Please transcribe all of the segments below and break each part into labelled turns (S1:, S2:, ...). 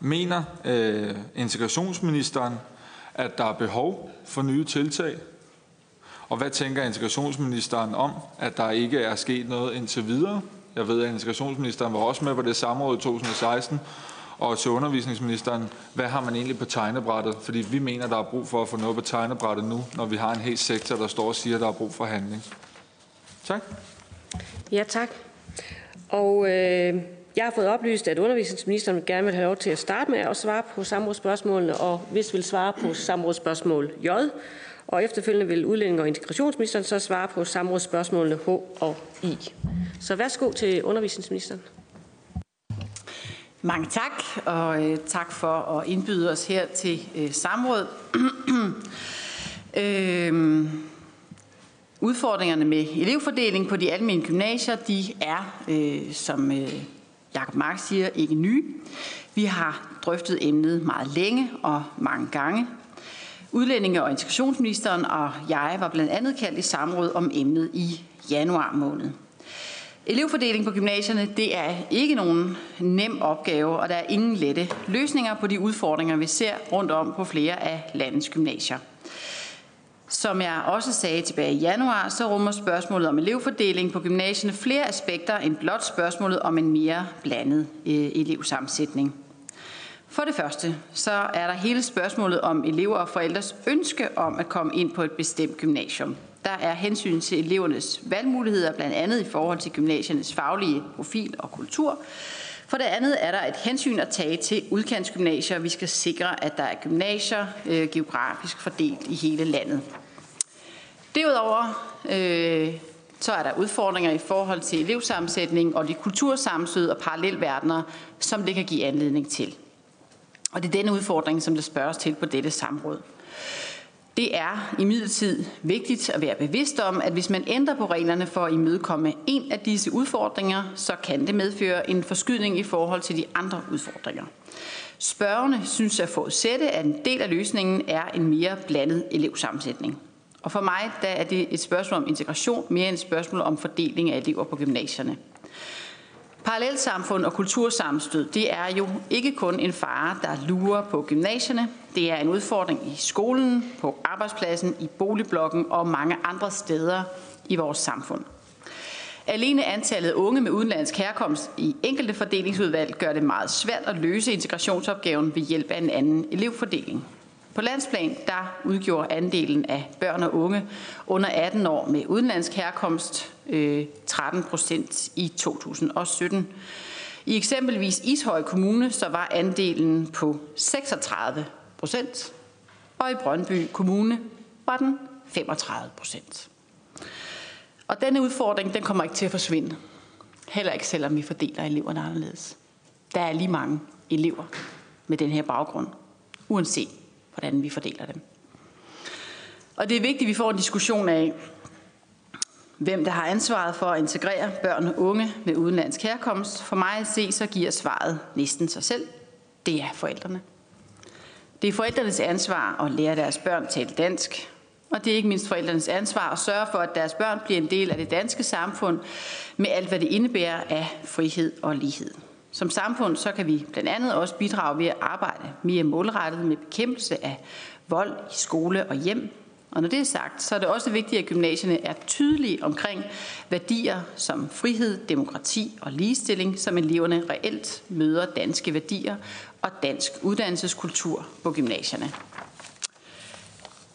S1: Mener øh, integrationsministeren, at der er behov for nye tiltag? Og hvad tænker integrationsministeren om, at der ikke er sket noget indtil videre? Jeg ved, at integrationsministeren var også med på det samråd i 2016. Og til undervisningsministeren, hvad har man egentlig på tegnebrættet? Fordi vi mener, der er brug for at få noget på tegnebrættet nu, når vi har en hel sektor, der står og siger, at der er brug for handling. Tak.
S2: Ja, tak. Og øh, jeg har fået oplyst, at undervisningsministeren gerne vil have lov til at starte med at svare på samrådsspørgsmålene, og hvis vil svare på samrådsspørgsmål J, og efterfølgende vil udlænding- og integrationsministeren så svare på samrådsspørgsmålene H og I. Så værsgo til undervisningsministeren.
S3: Mange tak, og øh, tak for at indbyde os her til øh, samråd. øhm, udfordringerne med elevfordeling på de almindelige gymnasier, de er, øh, som øh, Jakob Mark siger, ikke nye. Vi har drøftet emnet meget længe og mange gange. Udlændinge- og integrationsministeren og jeg var blandt andet kaldt i samråd om emnet i januar måned. Elevfordeling på gymnasierne, det er ikke nogen nem opgave, og der er ingen lette løsninger på de udfordringer, vi ser rundt om på flere af landets gymnasier. Som jeg også sagde tilbage i januar, så rummer spørgsmålet om elevfordeling på gymnasierne flere aspekter end blot spørgsmålet om en mere blandet øh, elevsammensætning. For det første, så er der hele spørgsmålet om elever og forældres ønske om at komme ind på et bestemt gymnasium. Der er hensyn til elevernes valgmuligheder, blandt andet i forhold til gymnasiernes faglige profil og kultur. For det andet er der et hensyn at tage til udkantsgymnasier. Vi skal sikre, at der er gymnasier øh, geografisk fordelt i hele landet. Derudover øh, så er der udfordringer i forhold til elevsammensætning og de kultursammenstød og parallelverdener, som det kan give anledning til. Og det er denne udfordring, som der spørges til på dette samråd. Det er imidlertid vigtigt at være bevidst om, at hvis man ændrer på reglerne for at imødekomme en af disse udfordringer, så kan det medføre en forskydning i forhold til de andre udfordringer. Spørgerne synes at forudsætte, at en del af løsningen er en mere blandet elevsammensætning. Og for mig der er det et spørgsmål om integration mere end et spørgsmål om fordeling af elever på gymnasierne. Parallelsamfund og kultursammenstød, det er jo ikke kun en fare, der lurer på gymnasierne. Det er en udfordring i skolen, på arbejdspladsen, i boligblokken og mange andre steder i vores samfund. Alene antallet af unge med udenlandsk herkomst i enkelte fordelingsudvalg gør det meget svært at løse integrationsopgaven ved hjælp af en anden elevfordeling. På landsplan der udgjorde andelen af børn og unge under 18 år med udenlandsk herkomst øh, 13 procent i 2017. I eksempelvis Ishøj Kommune så var andelen på 36 procent, og i Brøndby Kommune var den 35 procent. Og denne udfordring den kommer ikke til at forsvinde. Heller ikke selvom vi fordeler eleverne anderledes. Der er lige mange elever med den her baggrund, uanset hvordan vi fordeler dem. Og det er vigtigt, at vi får en diskussion af, hvem der har ansvaret for at integrere børn og unge med udenlandsk herkomst. For mig at se, så giver svaret næsten sig selv. Det er forældrene. Det er forældrenes ansvar at lære deres børn tale dansk, og det er ikke mindst forældrenes ansvar at sørge for, at deres børn bliver en del af det danske samfund med alt, hvad det indebærer af frihed og lighed. Som samfund så kan vi blandt andet også bidrage ved at arbejde mere målrettet med bekæmpelse af vold i skole og hjem. Og når det er sagt, så er det også vigtigt, at gymnasierne er tydelige omkring værdier som frihed, demokrati og ligestilling, som eleverne reelt møder danske værdier og dansk uddannelseskultur på gymnasierne.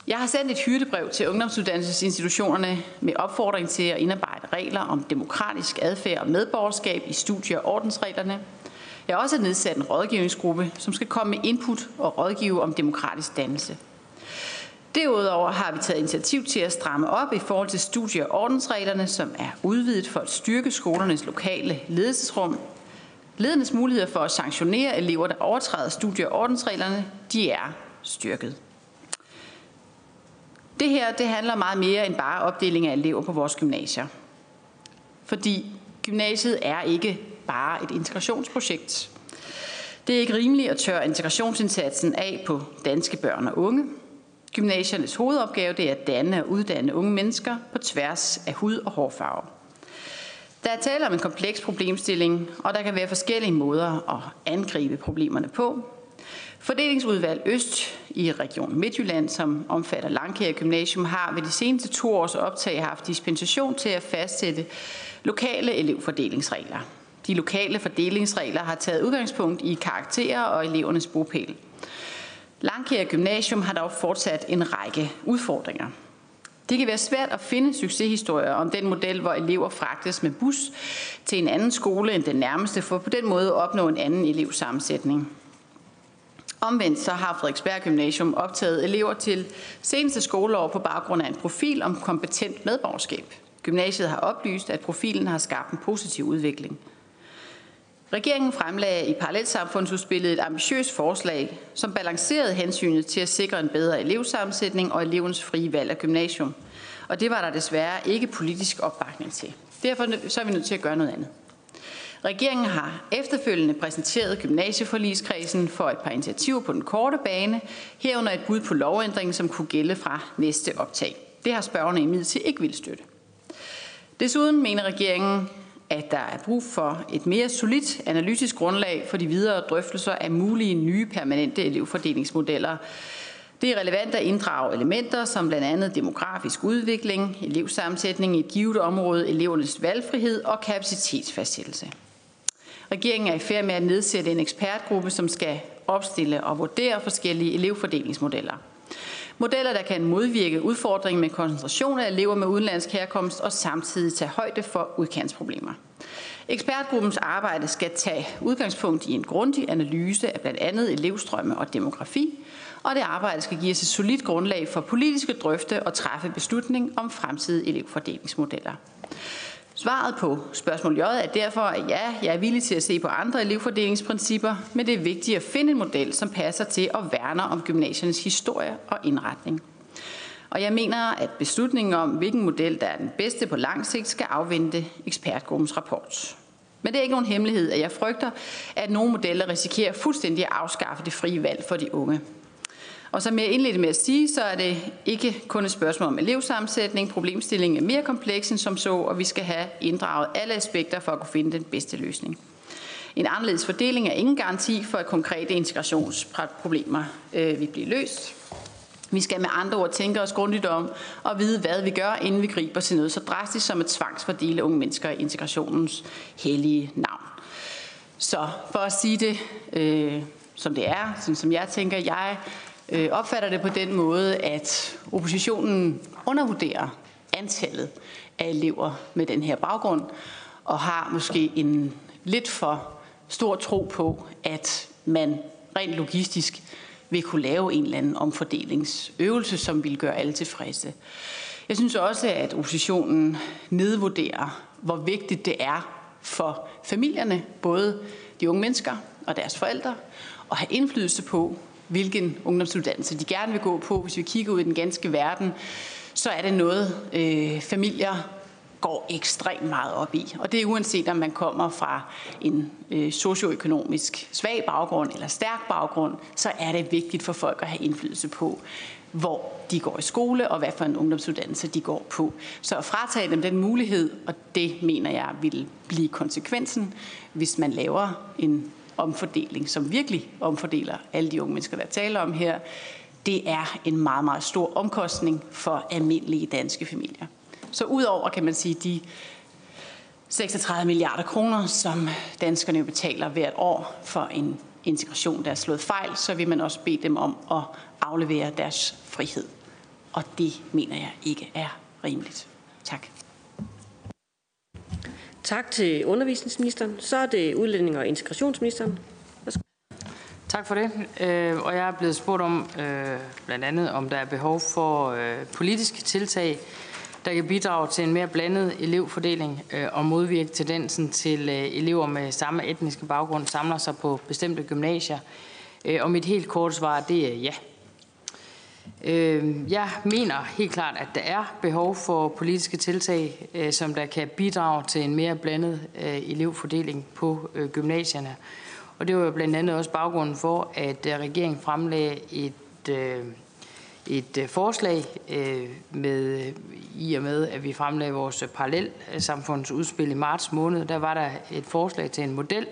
S3: Jeg har sendt et hyrdebrev til ungdomsuddannelsesinstitutionerne med opfordring til at indarbejde regler om demokratisk adfærd og medborgerskab i studie- og ordensreglerne. Jeg har også nedsat en rådgivningsgruppe, som skal komme med input og rådgive om demokratisk dannelse. Derudover har vi taget initiativ til at stramme op i forhold til studie- og ordensreglerne, som er udvidet for at styrke skolernes lokale ledelsesrum. Ledernes muligheder for at sanktionere elever, der overtræder studie- og ordensreglerne, de er styrket. Det her det handler meget mere end bare opdeling af elever på vores gymnasier. Fordi gymnasiet er ikke bare et integrationsprojekt. Det er ikke rimeligt at tørre integrationsindsatsen af på danske børn og unge. Gymnasiernes hovedopgave det er at danne og uddanne unge mennesker på tværs af hud og hårfarve. Der er tale om en kompleks problemstilling, og der kan være forskellige måder at angribe problemerne på. Fordelingsudvalg Øst i Region Midtjylland, som omfatter Langkær Gymnasium, har ved de seneste to års optag haft dispensation til at fastsætte lokale elevfordelingsregler. De lokale fordelingsregler har taget udgangspunkt i karakterer og elevernes bopæl. Langkær Gymnasium har dog fortsat en række udfordringer. Det kan være svært at finde succeshistorier om den model, hvor elever fragtes med bus til en anden skole end den nærmeste, for på den måde at opnå en anden elevsammensætning. Omvendt så har Frederiksberg Gymnasium optaget elever til seneste skoleår på baggrund af en profil om kompetent medborgerskab. Gymnasiet har oplyst, at profilen har skabt en positiv udvikling. Regeringen fremlagde i parallelsamfundsudspillet et ambitiøst forslag, som balancerede hensynet til at sikre en bedre elevsammensætning og elevens frie valg af gymnasium. Og det var der desværre ikke politisk opbakning til. Derfor så er vi nødt til at gøre noget andet. Regeringen har efterfølgende præsenteret gymnasieforligskredsen for et par initiativer på den korte bane, herunder et bud på lovændring, som kunne gælde fra næste optag. Det har spørgerne imidlertid ikke vil støtte. Desuden mener regeringen, at der er brug for et mere solidt analytisk grundlag for de videre drøftelser af mulige nye permanente elevfordelingsmodeller. Det er relevant at inddrage elementer som blandt andet demografisk udvikling, elevsammensætning i et givet område, elevernes valgfrihed og kapacitetsfastsættelse. Regeringen er i færd med at nedsætte en ekspertgruppe, som skal opstille og vurdere forskellige elevfordelingsmodeller. Modeller, der kan modvirke udfordringen med koncentration af elever med udenlandsk herkomst og samtidig tage højde for udkantsproblemer. Ekspertgruppens arbejde skal tage udgangspunkt i en grundig analyse af blandt andet elevstrømme og demografi, og det arbejde skal give os et solidt grundlag for politiske drøfte og træffe beslutning om fremtidige elevfordelingsmodeller. Svaret på spørgsmål J er derfor, at ja, jeg er villig til at se på andre elevfordelingsprincipper, men det er vigtigt at finde en model, som passer til at værne om gymnasiernes historie og indretning. Og jeg mener, at beslutningen om, hvilken model, der er den bedste på lang sigt, skal afvente ekspertgruppens rapport. Men det er ikke nogen hemmelighed, at jeg frygter, at nogle modeller risikerer fuldstændig at afskaffe det frie valg for de unge. Og som jeg indledte med at sige, så er det ikke kun et spørgsmål om elevsammensætning. Problemstillingen er mere kompleks end som så, og vi skal have inddraget alle aspekter for at kunne finde den bedste løsning. En anderledes fordeling er ingen garanti for, at konkrete integrationsproblemer øh, vil blive løst. Vi skal med andre ord tænke os grundigt om og vide, hvad vi gør, inden vi griber til noget så drastisk som at tvangsfordele unge mennesker i integrationens hellige navn. Så for at sige det, øh, som det er, sådan som jeg tænker, jeg øh, opfatter det på den måde, at oppositionen undervurderer antallet af elever med den her baggrund, og har måske en lidt for stor tro på, at man rent logistisk vil kunne lave en eller anden omfordelingsøvelse, som vil gøre alle tilfredse. Jeg synes også, at oppositionen nedvurderer, hvor vigtigt det er for familierne, både de unge mennesker og deres forældre, at have indflydelse på, hvilken ungdomsuddannelse de gerne vil gå på. Hvis vi kigger ud i den ganske verden, så er det noget, øh, familier går ekstremt meget op i. Og det er uanset om man kommer fra en øh, socioøkonomisk svag baggrund eller stærk baggrund, så er det vigtigt for folk at have indflydelse på, hvor de går i skole og hvad for en ungdomsuddannelse de går på. Så at fratage dem den mulighed, og det mener jeg vil blive konsekvensen, hvis man laver en omfordeling, som virkelig omfordeler alle de unge mennesker, der taler om her, det er en meget, meget stor omkostning for almindelige danske familier. Så udover, kan man sige, de 36 milliarder kroner, som danskerne betaler hvert år for en integration, der er slået fejl, så vil man også bede dem om at aflevere deres frihed. Og det mener jeg ikke er rimeligt. Tak.
S2: Tak til undervisningsministeren. Så er det udlænding og integrationsministeren.
S4: Tak for det. Øh, og jeg er blevet spurgt om, øh, blandt andet, om der er behov for øh, politiske tiltag, der kan bidrage til en mere blandet elevfordeling og modvirke tendensen til elever med samme etniske baggrund samler sig på bestemte gymnasier. Og mit helt korte svar, det er ja. Øh, jeg mener helt klart, at der er behov for politiske tiltag, øh, som der kan bidrage til en mere blandet øh, elevfordeling på øh, gymnasierne. Og det var jo blandt andet også baggrunden for, at regeringen fremlagde et, et forslag med, i og med, at vi fremlagde vores parallelsamfundsudspil i marts måned. Der var der et forslag til en model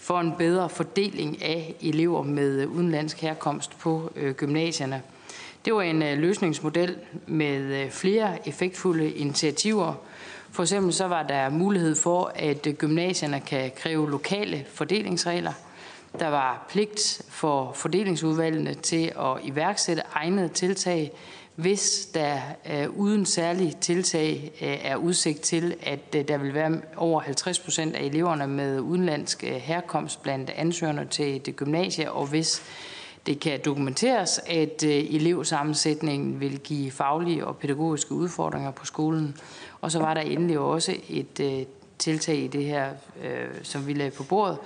S4: for en bedre fordeling af elever med udenlandsk herkomst på gymnasierne. Det var en øh, løsningsmodel med øh, flere effektfulde initiativer. For eksempel så var der mulighed for, at øh, gymnasierne kan kræve lokale fordelingsregler – der var pligt for fordelingsudvalgene til at iværksætte egnede tiltag, hvis der øh, uden særlige tiltag øh, er udsigt til, at øh, der vil være over 50 procent af eleverne med udenlandsk herkomst blandt ansøgerne til det gymnasie, og hvis det kan dokumenteres, at øh, elevsammensætningen vil give faglige og pædagogiske udfordringer på skolen. Og så var der endelig også et øh, tiltag i det her, øh, som vi lagde på bordet,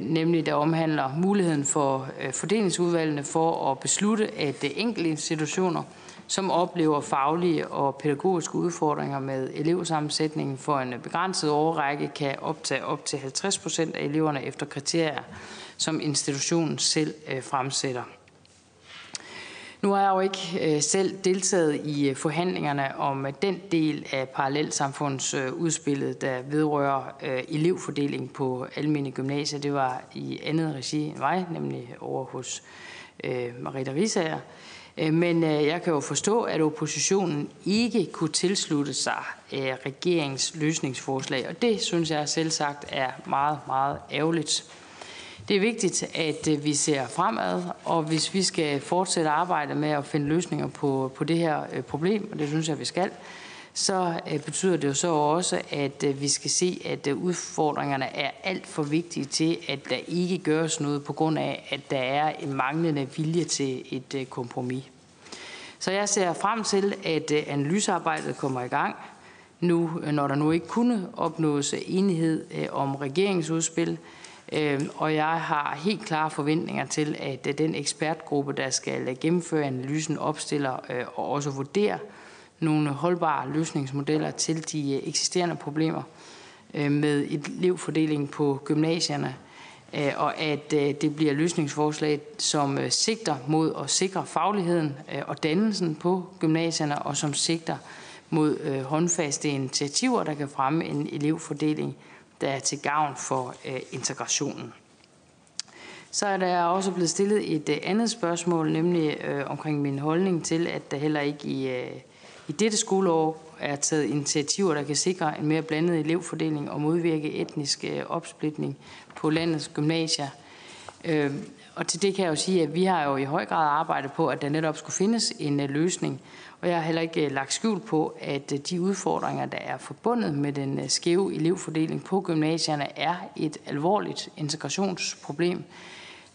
S4: nemlig der omhandler muligheden for fordelingsudvalgene for at beslutte, at enkelte institutioner, som oplever faglige og pædagogiske udfordringer med elevsammensætningen for en begrænset årrække, kan optage op til 50 procent af eleverne efter kriterier, som institutionen selv øh, fremsætter. Nu har jeg jo ikke øh, selv deltaget i øh, forhandlingerne om den del af parallelsamfundsudspillet, der vedrører elevfordeling på almindelige gymnasier. Det var i andet regi end mig, nemlig over hos Marita Risager. Men jeg kan jo forstå, at oppositionen ikke kunne tilslutte sig regeringens løsningsforslag, og det synes jeg selv sagt er meget, meget ærgerligt. Det er vigtigt, at øh, vi ser fremad, og hvis vi skal fortsætte arbejde med at finde løsninger på, på det her øh, problem, og det synes jeg, vi skal, så øh, betyder det jo så også, at vi skal se, at udfordringerne er alt for vigtige til, at der ikke gøres noget på grund af, at der er en manglende vilje til et kompromis. Så jeg ser frem til, at analysearbejdet kommer i gang nu, når der nu ikke kunne opnås enighed om regeringsudspil, udspil, Øhm, og jeg har helt klare forventninger til, at øh, den ekspertgruppe, der skal øh, gennemføre analysen, opstiller øh, og også vurderer nogle holdbare løsningsmodeller til de eksisterende problemer med elevfordeling på gymnasierne, og at det bliver løsningsforslag, som sigter mod at sikre fagligheden og dannelsen på gymnasierne, og som sigter mod håndfaste initiativer, der kan fremme en elevfordeling der er til gavn for øh, integrationen. Så er der også blevet stillet et øh, andet spørgsmål, nemlig øh, omkring min holdning til, at der heller ikke i, øh, i dette skoleår er taget initiativer, der kan sikre en mere blandet elevfordeling og modvirke etnisk øh, opsplitning på landets gymnasier. Øh, og til det kan jeg jo sige, at vi har jo i høj grad arbejdet på, at der netop skulle findes en øh, løsning. Og jeg har heller ikke øh, lagt skjul på, at øh, de udfordringer, der er forbundet med den øh, skæve elevfordeling på gymnasierne, er et alvorligt integrationsproblem.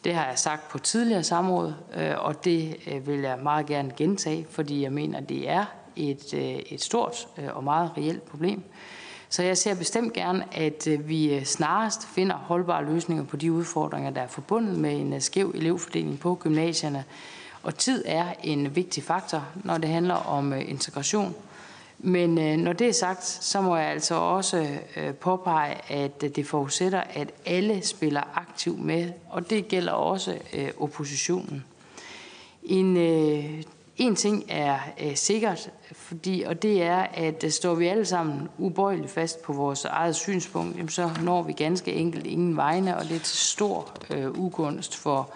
S4: Det har jeg sagt på tidligere samråd, og det vil jeg meget gerne gentage, fordi jeg mener, det er et, et stort og meget reelt problem. Så jeg ser bestemt gerne, at vi snarest finder holdbare løsninger på de udfordringer, der er forbundet med en skæv elevfordeling på gymnasierne. Og tid er en vigtig faktor, når det handler om øh, integration. Men øh, når det er sagt, så må jeg altså også øh, påpege, at det forudsætter, at alle spiller aktivt med, og det gælder også oppositionen. En en ting er sikkert, fordi, og det er, at står vi alle sammen ubøjeligt fast på vores eget synspunkt, jamen, så når vi ganske enkelt ingen vegne, og det er til stor ugunst for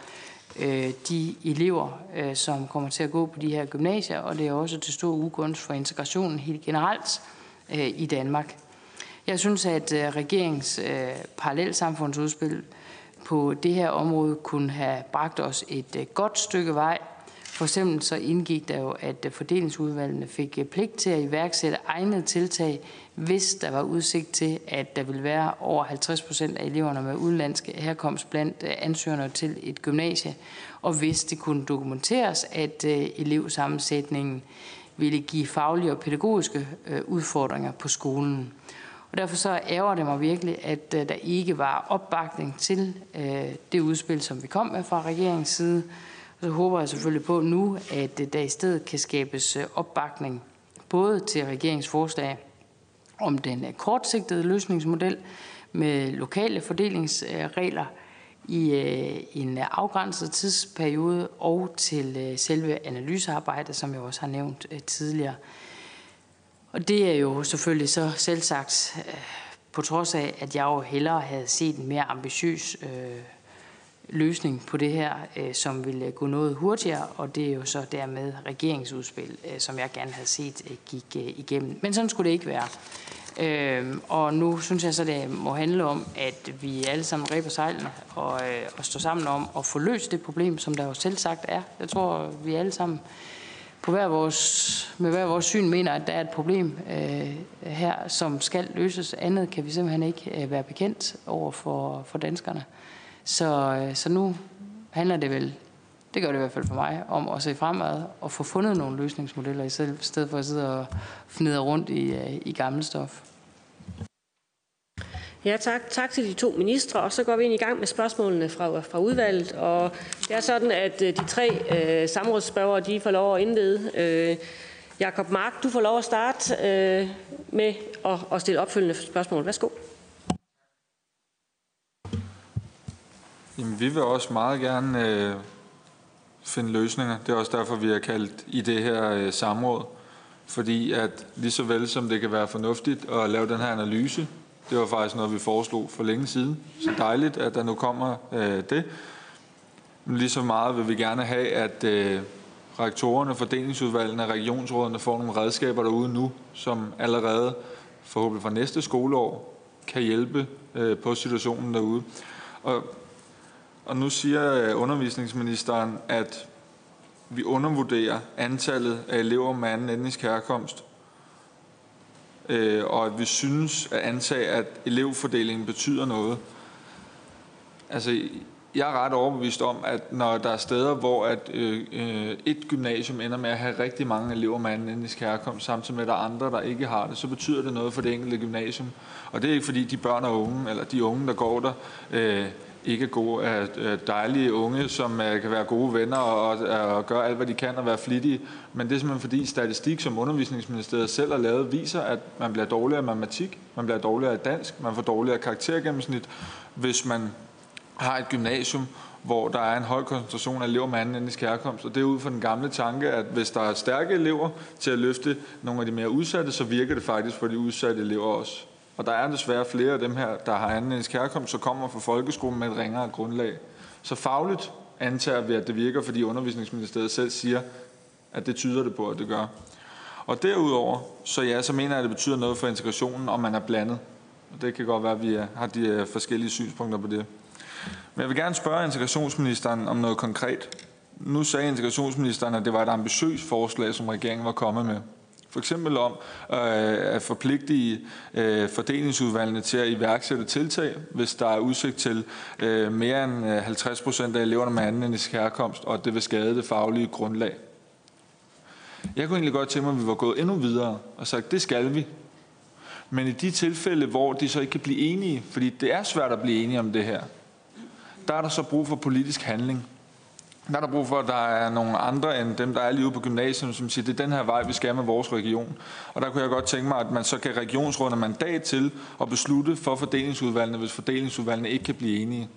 S4: øh, de elever, øh, som kommer til at gå på de her gymnasier, og det er også til stor ugunst for integrationen helt generelt øh, i Danmark. Jeg synes, at øh, regeringens øh, parallelsamfundsudspil på det her område kunne have bragt os et øh, godt stykke vej for eksempel så indgik der jo, at fordelingsudvalgene fik eh, pligt til at iværksætte egnede tiltag, hvis der var udsigt til, at der ville være over 50 procent af eleverne med udenlandske herkomst blandt eh, ansøgerne til et gymnasie, og hvis det kunne dokumenteres, at eh, elevsammensætningen ville give faglige og pædagogiske udfordringer på skolen. Og derfor så ærger det mig virkelig, at der ikke var opbakning til det udspil, som vi kom med fra regeringens side, så håber jeg selvfølgelig på nu, at der i stedet kan skabes øh, opbakning både til regeringsforslag om den øh, kortsigtede løsningsmodel med lokale fordelingsregler i øh, en afgrænset tidsperiode og til selve analysearbejdet, som jeg også har nævnt tidligere. Og det er jo selvfølgelig så selvsagt på trods af, at jeg jo hellere havde set en mere ambitiøs øh, løsning på det her, øh, som ville øh, gå noget hurtigere, og det er jo så dermed regeringsudspil, øh, som jeg gerne havde set gik igennem. Men sådan skulle det ikke være. Øh, og nu synes jeg så, det må handle om, at vi alle sammen ræber sejlene og, øh, og står sammen om at få løst det problem, som der jo selv sagt er. Jeg tror, vi alle sammen på hver vores, med hver vores syn mener, at der er et problem øh, her, som skal løses. Andet kan vi simpelthen ikke øh, være bekendt over for, for danskerne. Så, øh, så nu handler det vel, det gør det i hvert fald for mig, om at se fremad og få fundet nogle løsningsmodeller i stedet for at sidde og fnide rundt i, øh, i gammel stof.
S2: Ja, tak. Tak til de to ministre. Og så går vi ind i gang med spørgsmålene fra, fra udvalget. Og det er sådan, at øh, de tre øh, samrådsspørgere, de får lov at indlede. Øh, Jakob Mark, du får lov at starte øh, med at, at stille opfølgende spørgsmål. Værsgo.
S1: Jamen, vi vil også meget gerne øh, finde løsninger. Det er også derfor, vi har kaldt i det her øh, samråd. Fordi at lige så vel som det kan være fornuftigt at lave den her analyse, det var faktisk noget, vi foreslog for længe siden. Så dejligt, at der nu kommer øh, det. Men lige så meget vil vi gerne have, at øh, rektorerne, fordelingsudvalgene og regionsrådene får nogle redskaber derude nu, som allerede forhåbentlig fra næste skoleår kan hjælpe øh, på situationen derude. Og, og nu siger øh, undervisningsministeren, at vi undervurderer antallet af elever med anden etnisk herkomst øh, og at vi synes at antage, at elevfordelingen betyder noget. Altså, jeg er ret overbevist om, at når der er steder, hvor at, øh, øh, et gymnasium ender med at have rigtig mange elever med anden etnisk herkomst, samtidig med at der er andre, der ikke har det, så betyder det noget for det enkelte gymnasium. Og det er ikke fordi de børn og unge, eller de unge, der går der, øh, ikke gode, er dejlige unge, som øh, kan være gode venner og, og gøre alt, hvad de kan og være flittige. Men det er simpelthen fordi statistik, som undervisningsministeriet selv har lavet, viser, at man bliver dårligere i matematik, man bliver dårligere i dansk, man får dårligere karaktergennemsnit, hvis man har et gymnasium, hvor der er en høj koncentration af elever med anden etnisk herkomst. Og det er ud fra den gamle tanke, at hvis der er stærke elever til at løfte nogle af de mere udsatte, så virker det faktisk for de udsatte elever også. Og der er desværre flere af dem her, der har anden etnisk herkomst, så kommer fra folkeskolen med et ringere grundlag. Så fagligt antager vi, at det virker, fordi undervisningsministeriet selv siger, at det tyder det på, at det gør. Og derudover, så ja, så mener jeg, at det betyder noget for integrationen, om man er blandet. Og det kan godt være, at vi har de øh, forskellige synspunkter på det. Men jeg vil gerne spørge integrationsministeren om noget konkret. Nu sagde integrationsministeren, at det var et ambitiøst forslag, som regeringen var kommet med. For eksempel om øh, at forpligtige øh, fordelingsudvalgene til at iværksætte tiltag, hvis der er udsigt til øh, mere end øh, 50 procent af eleverne med anden etnisk herkomst, og det vil skade det faglige grundlag. Jeg kunne egentlig godt tænke mig, at vi var gået endnu videre og sagt, det skal vi. Men i de tilfælde, hvor de så ikke kan blive enige, fordi det er svært at blive enige om det her, der er der så brug for politisk handling. Der er der brug for, at der er nogle andre end dem, der er lige ude på gymnasiet, som siger, det er den her vej, vi skal med vores region. Og der kunne jeg godt tænke mig, at man så kan regionsrådene mandat til at beslutte for fordelingsudvalgene, hvis fordelingsudvalgene ikke kan blive enige.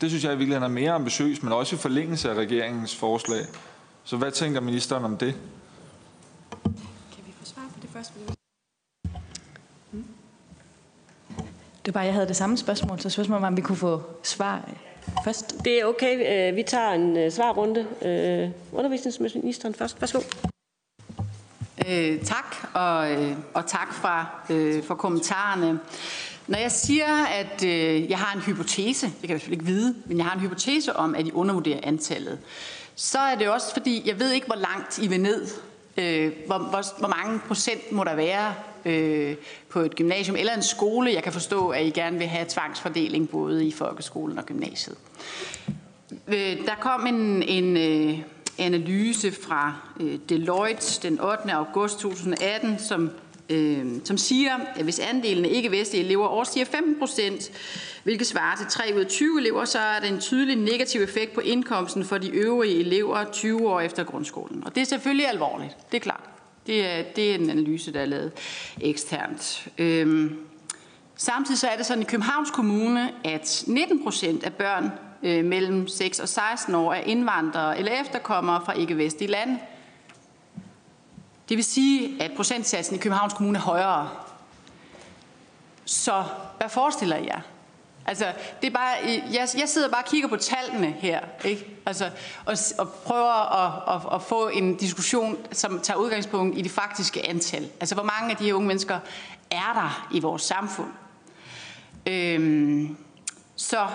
S1: Det synes jeg i virkeligheden er mere ambitiøst, men også i forlængelse af regeringens forslag. Så hvad tænker ministeren om det?
S5: Kan vi få svar på det første? Hmm? Det var bare, jeg havde det samme spørgsmål, så spørgsmålet var, om vi kunne få svar først?
S2: Det er okay. Øh, vi tager en øh, svarrunde. Øh, undervisningsministeren først. Værsgo.
S3: Øh, tak, og, og tak fra, øh, for kommentarerne. Når jeg siger, at øh, jeg har en hypotese, det kan jeg selvfølgelig ikke vide, men jeg har en hypotese om, at I undervurderer antallet, så er det også fordi, jeg ved ikke, hvor langt I vil ned. Øh, hvor, hvor, hvor mange procent må der være øh, på et gymnasium eller en skole. Jeg kan forstå, at I gerne vil have tvangsfordeling både i folkeskolen og gymnasiet. Øh, der kom en, en øh, analyse fra øh, Deloitte den 8. august 2018, som øh, som siger, at hvis andelen af ikke-vestlige elever overstiger 15 procent, hvilket svarer til 3 ud af 20 elever, så er der en tydelig negativ effekt på indkomsten for de øvrige elever 20 år efter grundskolen. Og det er selvfølgelig alvorligt, det er klart. Det er, det er en analyse, der er lavet eksternt. Øhm, samtidig så er det sådan i Københavns Kommune, at 19 procent af børn øh, mellem 6 og 16 år er indvandrere eller efterkommere fra ikke-vestlige lande. Det vil sige, at procentsatsen i Københavns Kommune er højere. Så hvad forestiller I jer? Altså, det er bare, jeg, jeg sidder bare og kigger på tallene her, ikke? Altså, og, og prøver at, at, at få en diskussion, som tager udgangspunkt i det faktiske antal. Altså, hvor mange af de her unge mennesker er der i vores samfund? Øhm, så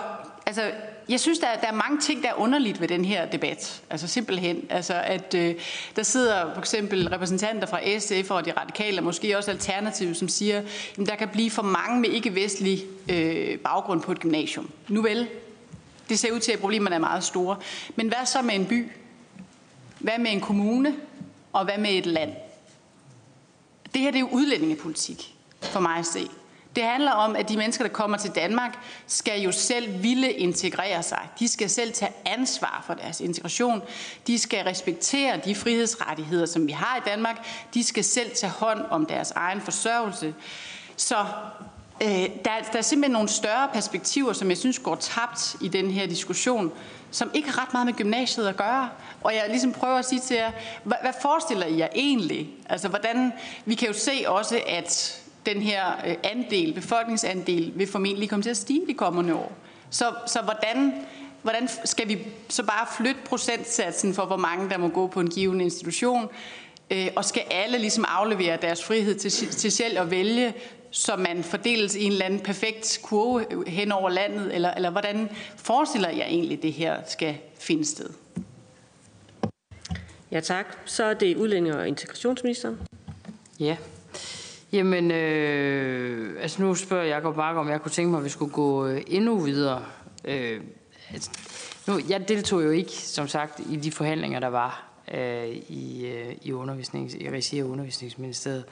S3: altså, jeg synes, der der er mange ting, der er underligt ved den her debat. Altså simpelthen, altså at øh, der sidder for eksempel repræsentanter fra SF og de radikale, og måske også alternative, som siger, at der kan blive for mange med ikke-vestlig øh, baggrund på et gymnasium. Nu vel, det ser ud til, at problemerne er meget store. Men hvad så med en by? Hvad med en kommune? Og hvad med et land? Det her det er jo udlændingepolitik, for mig at se. Det handler om, at de mennesker, der kommer til Danmark, skal jo selv ville integrere sig. De skal selv tage ansvar for deres integration. De skal respektere de frihedsrettigheder, som vi har i Danmark. De skal selv tage hånd om deres egen forsørgelse. Så øh, der, der er simpelthen nogle større perspektiver, som jeg synes går tabt i den her diskussion, som ikke har ret meget med gymnasiet at gøre. Og jeg ligesom prøver at sige til jer, hvad, hvad forestiller I jer egentlig? Altså, hvordan, vi kan jo se også, at den her øh, andel, befolkningsandel, vil formentlig komme til at stige de kommende år. Så, så hvordan, hvordan skal vi så bare flytte procentsatsen for, hvor mange der må gå på en given institution? Øh, og skal alle ligesom aflevere deres frihed til, til selv at vælge, så man fordeles i en eller anden perfekt kurve hen over landet? Eller, eller hvordan forestiller jeg egentlig, det her skal finde sted?
S2: Ja tak. Så er det udlænding- og integrationsministeren.
S4: Ja. Jamen, øh, altså nu spørger Jacob Mark, om jeg kunne tænke mig, at vi skulle gå øh, endnu videre. Øh, altså, nu, jeg deltog jo ikke, som sagt, i de forhandlinger, der var øh, i, øh, i, undervisnings, i regi af undervisningsministeriet.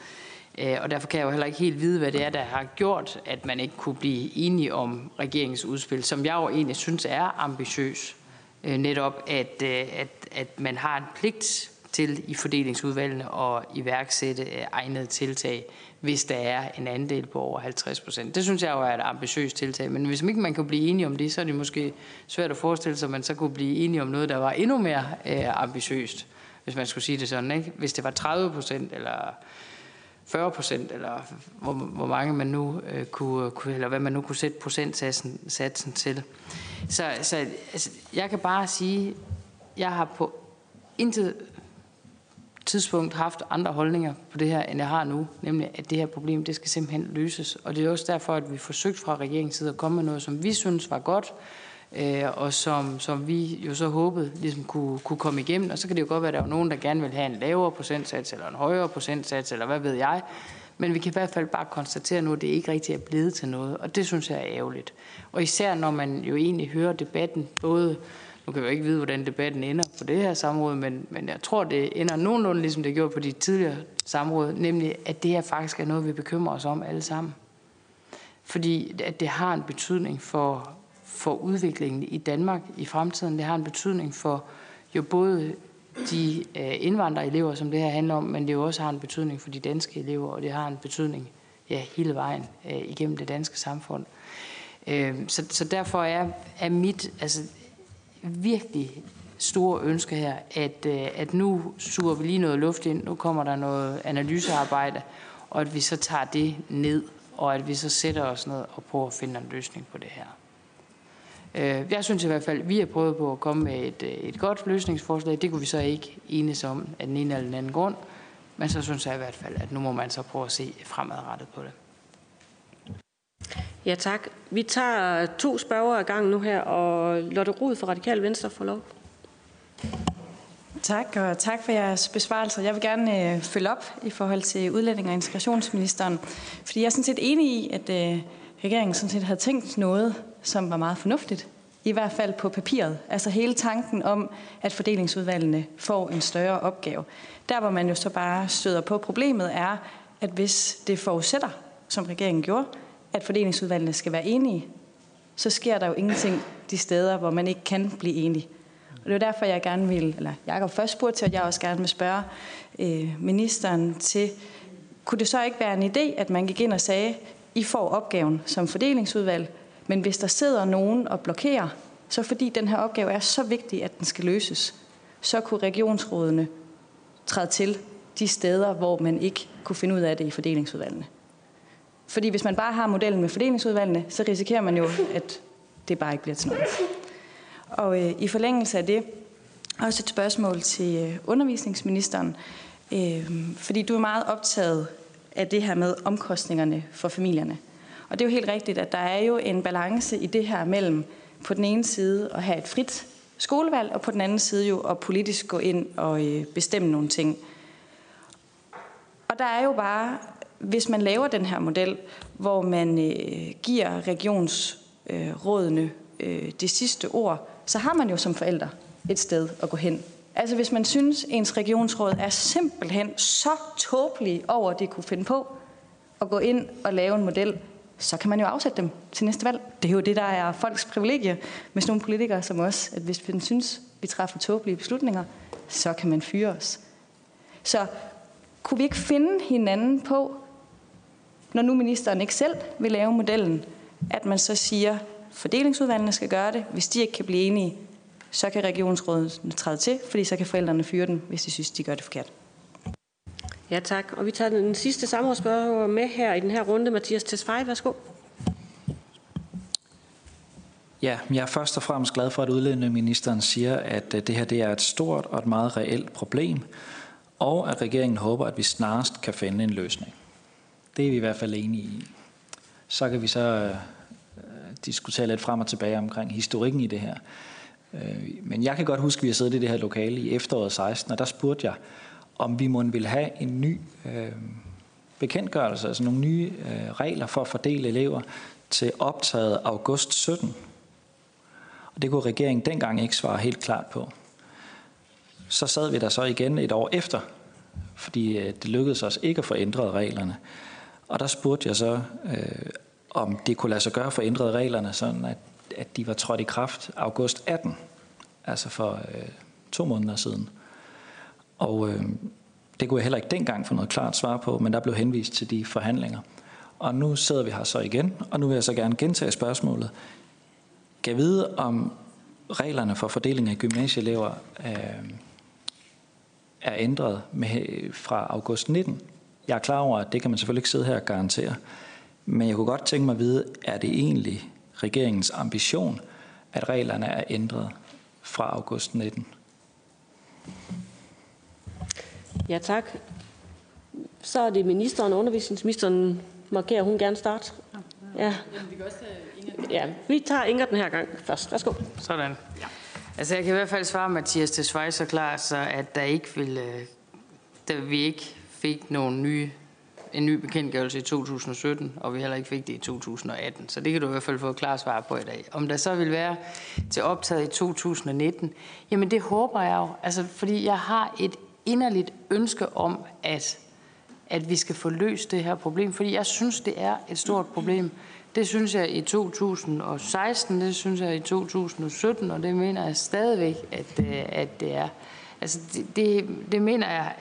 S4: Øh, og derfor kan jeg jo heller ikke helt vide, hvad det er, der har gjort, at man ikke kunne blive enige om regeringens udspil, som jeg jo egentlig synes er ambitiøs. Øh, netop, at, øh, at, at man har en pligt til i fordelingsudvalgene at iværksætte øh, egnede tiltag, hvis der er en andel på over 50 procent. Det synes jeg jo er et ambitiøst tiltag, men hvis ikke man kan blive enige om det, så er det måske svært at forestille sig, at man så kunne blive enige om noget, der var endnu mere øh, ambitiøst, hvis man skulle sige det sådan. Ikke? Hvis det var 30 procent eller 40 procent, eller hvor, hvor mange man nu øh, kunne, kunne, eller hvad man nu kunne sætte procentsatsen satsen til. Så, så altså, jeg kan bare sige, jeg har på intet tidspunkt haft andre holdninger på det her, end jeg har nu, nemlig at det her problem, det skal simpelthen løses. Og det er også derfor, at vi forsøgt fra regeringens side at komme med noget, som vi synes var godt, øh, og som, som vi jo så håbede ligesom kunne, kunne komme igennem. Og så kan det jo godt være, at der er nogen, der gerne vil have en lavere procentsats, eller en højere procentsats, eller hvad ved jeg. Men vi kan i hvert fald bare konstatere nu, at det ikke rigtig er blevet til noget, og det synes jeg er ærgerligt. Og især når man jo egentlig hører debatten, både nu kan vi jo ikke vide, hvordan debatten ender på det her samråd, men, men jeg tror, det ender nogenlunde, ligesom det gjorde på de tidligere samråd, nemlig at det her faktisk er noget, vi bekymrer os om alle sammen. Fordi at det har en betydning for, for udviklingen i Danmark i fremtiden. Det har en betydning for jo både de øh, indvandrerelever, som det her handler om, men det jo også har en betydning for de danske elever, og det har en betydning ja, hele vejen øh, igennem det danske samfund. Øh, så, så derfor er, er mit, altså virkelig store ønske her, at, øh, at nu suger vi lige noget luft ind, nu kommer der noget analysearbejde, og at vi så tager det ned, og at vi så sætter os ned og prøver at finde en løsning på det her. Øh, jeg synes i hvert fald, at vi har prøvet på at komme med et, øh, et godt løsningsforslag. Det kunne vi så ikke enes om af den ene eller den anden grund. Men så synes jeg i hvert fald, at nu må man så prøve at se fremadrettet på det.
S2: Ja, tak. Vi tager to spørgere af gang nu her, og Lotte Rud fra Radikal Venstre får lov.
S5: Tak, og tak for jeres besvarelse. Jeg vil gerne øh, følge op i forhold til udlænding- og integrationsministeren, fordi jeg er sådan set enig i, at øh, regeringen sådan set havde tænkt noget, som var meget fornuftigt, i hvert fald på papiret. Altså hele tanken om, at fordelingsudvalgene får en større opgave. Der, hvor man jo så bare støder på problemet, er, at hvis det forudsætter, som regeringen gjorde, at fordelingsudvalgene skal være enige, så sker der jo ingenting de steder, hvor man ikke kan blive enige. Og det er derfor, jeg gerne vil, eller Jacob først spurgte til, at jeg også gerne vil spørge øh, ministeren til, kunne det så ikke være en idé, at man gik ind og sagde, I får opgaven som fordelingsudvalg, men hvis der sidder nogen og blokerer, så fordi den her opgave er så vigtig, at den skal løses, så kunne regionsrådene træde til de steder, hvor man ikke kunne finde ud af det i fordelingsudvalgene. Fordi hvis man bare har modellen med fordelingsudvalgene, så risikerer man jo, at det bare ikke bliver til noget. Og øh, i forlængelse af det, også et spørgsmål til øh, undervisningsministeren, øh, fordi du er meget optaget af det her med omkostningerne for familierne. Og det er jo helt rigtigt, at der er jo en balance i det her mellem på den ene side at have et frit skolevalg, og på den anden side jo at politisk gå ind og øh, bestemme nogle ting. Og der er jo bare, hvis man laver den her model, hvor man øh, giver regionsrådene øh, det sidste ord, så har man jo som forældre et sted at gå hen. Altså hvis man synes, ens regionsråd er simpelthen så tåbelig over, at de kunne finde på at gå ind og lave en model, så kan man jo afsætte dem til næste valg. Det er jo det, der er folks privilegie med sådan nogle politikere som os, at hvis man synes, vi træffer tåbelige beslutninger, så kan man fyre os. Så kunne vi ikke finde hinanden på, når nu ministeren ikke selv vil lave modellen, at man så siger, fordelingsudvalgene skal gøre det. Hvis de ikke kan blive enige, så kan regionsrådet træde til, fordi så kan forældrene fyre den, hvis de synes, de gør det forkert.
S2: Ja, tak. Og vi tager den sidste samrådsspørger med her i den her runde. Mathias Tesfaye, værsgo.
S6: Ja, jeg er først og fremmest glad for, at udlændingeministeren siger, at øh, det her det er et stort og et meget reelt problem, og at regeringen håber, at vi snarest kan finde en løsning. Det er vi i hvert fald enige i. Så kan vi så øh, diskutere lidt frem og tilbage omkring historikken i det her. Øh, men jeg kan godt huske, at vi har siddet i det her lokale i efteråret 16, og der spurgte jeg, om vi måtte ville have en ny øh, bekendtgørelse, altså nogle nye øh, regler for at fordele elever til optaget august 17. Og det kunne regeringen dengang ikke svare helt klart på. Så sad vi der så igen et år efter, fordi øh, det lykkedes os ikke at få ændret reglerne. Og der spurgte jeg så, øh, om det kunne lade sig gøre for ændrede reglerne, sådan at, at de var trådt i kraft august 18, altså for øh, to måneder siden. Og øh, det kunne jeg heller ikke dengang få noget klart svar på, men der blev henvist til de forhandlinger. Og nu sidder vi her så igen, og nu vil jeg så gerne gentage spørgsmålet. Kan jeg vide, om reglerne for fordeling af gymnasieelever øh, er ændret med, fra august 19? Jeg er klar over, at det kan man selvfølgelig ikke sidde her og garantere. Men jeg kunne godt tænke mig at vide, er det egentlig regeringens ambition, at reglerne er ændret fra august 19?
S2: Ja, tak. Så er det ministeren og undervisningsministeren. Markerer hun gerne starte? Ja. Ja, vi tager Inger den her gang først. Værsgo.
S4: Sådan. Altså, jeg kan i hvert fald svare Mathias til Schweiz så klar, så at der ikke vil, øh, der vi ikke fik nogen nye, en ny bekendtgørelse i 2017, og vi heller ikke fik det i 2018. Så det kan du i hvert fald få et klart svar på i dag. Om der så vil være til optaget i 2019, jamen det håber jeg jo. Altså, fordi jeg har et inderligt ønske om, at, at vi skal få løst det her problem, fordi jeg synes, det er et stort problem. Det synes jeg i 2016, det synes jeg i 2017, og det mener jeg stadigvæk, at, øh, at det er. Altså, det, det, det mener jeg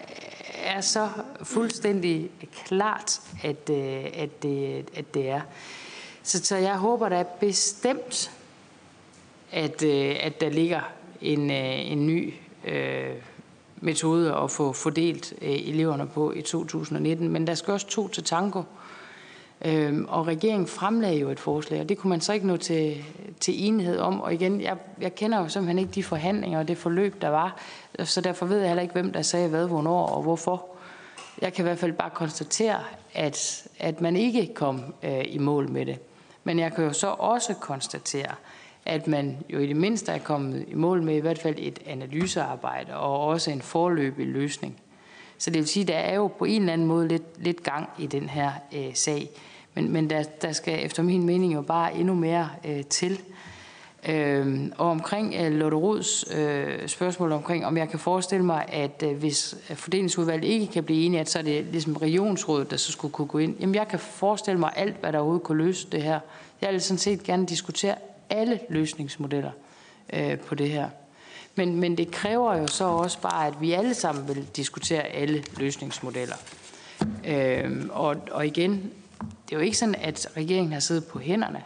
S4: er så fuldstændig klart, at, øh, at, det, at det er. Så, så jeg håber da bestemt, at, øh, at der ligger en, øh, en ny øh, metode at få fordelt øh, eleverne på i 2019. Men der skal også to til tango. Øhm, og regeringen fremlagde jo et forslag, og det kunne man så ikke nå til, til enighed om. Og igen, jeg, jeg kender jo simpelthen ikke de forhandlinger og det forløb, der var, så derfor ved jeg heller ikke, hvem der sagde hvad, hvornår og hvorfor. Jeg kan i hvert fald bare konstatere, at, at man ikke kom øh, i mål med det. Men jeg kan jo så også konstatere, at man jo i det mindste er kommet i mål med i hvert fald et analysearbejde og også en forløbig løsning. Så det vil sige, at der er jo på en eller anden måde lidt, lidt gang i den her øh, sag. Men, men der, der skal efter min mening jo bare endnu mere øh, til. Øh, og omkring øh, Lotte Rods øh, spørgsmål omkring, om jeg kan forestille mig, at øh, hvis fordelingsudvalget ikke kan blive enige, at så er det ligesom regionsrådet, der så skulle kunne gå ind. Jamen jeg kan forestille mig alt, hvad der overhovedet kunne løse det her. Jeg vil sådan set gerne diskutere alle løsningsmodeller øh, på det her. Men, men det kræver jo så også bare, at vi alle sammen vil diskutere alle løsningsmodeller. Øhm, og, og igen, det er jo ikke sådan, at regeringen har siddet på hænderne.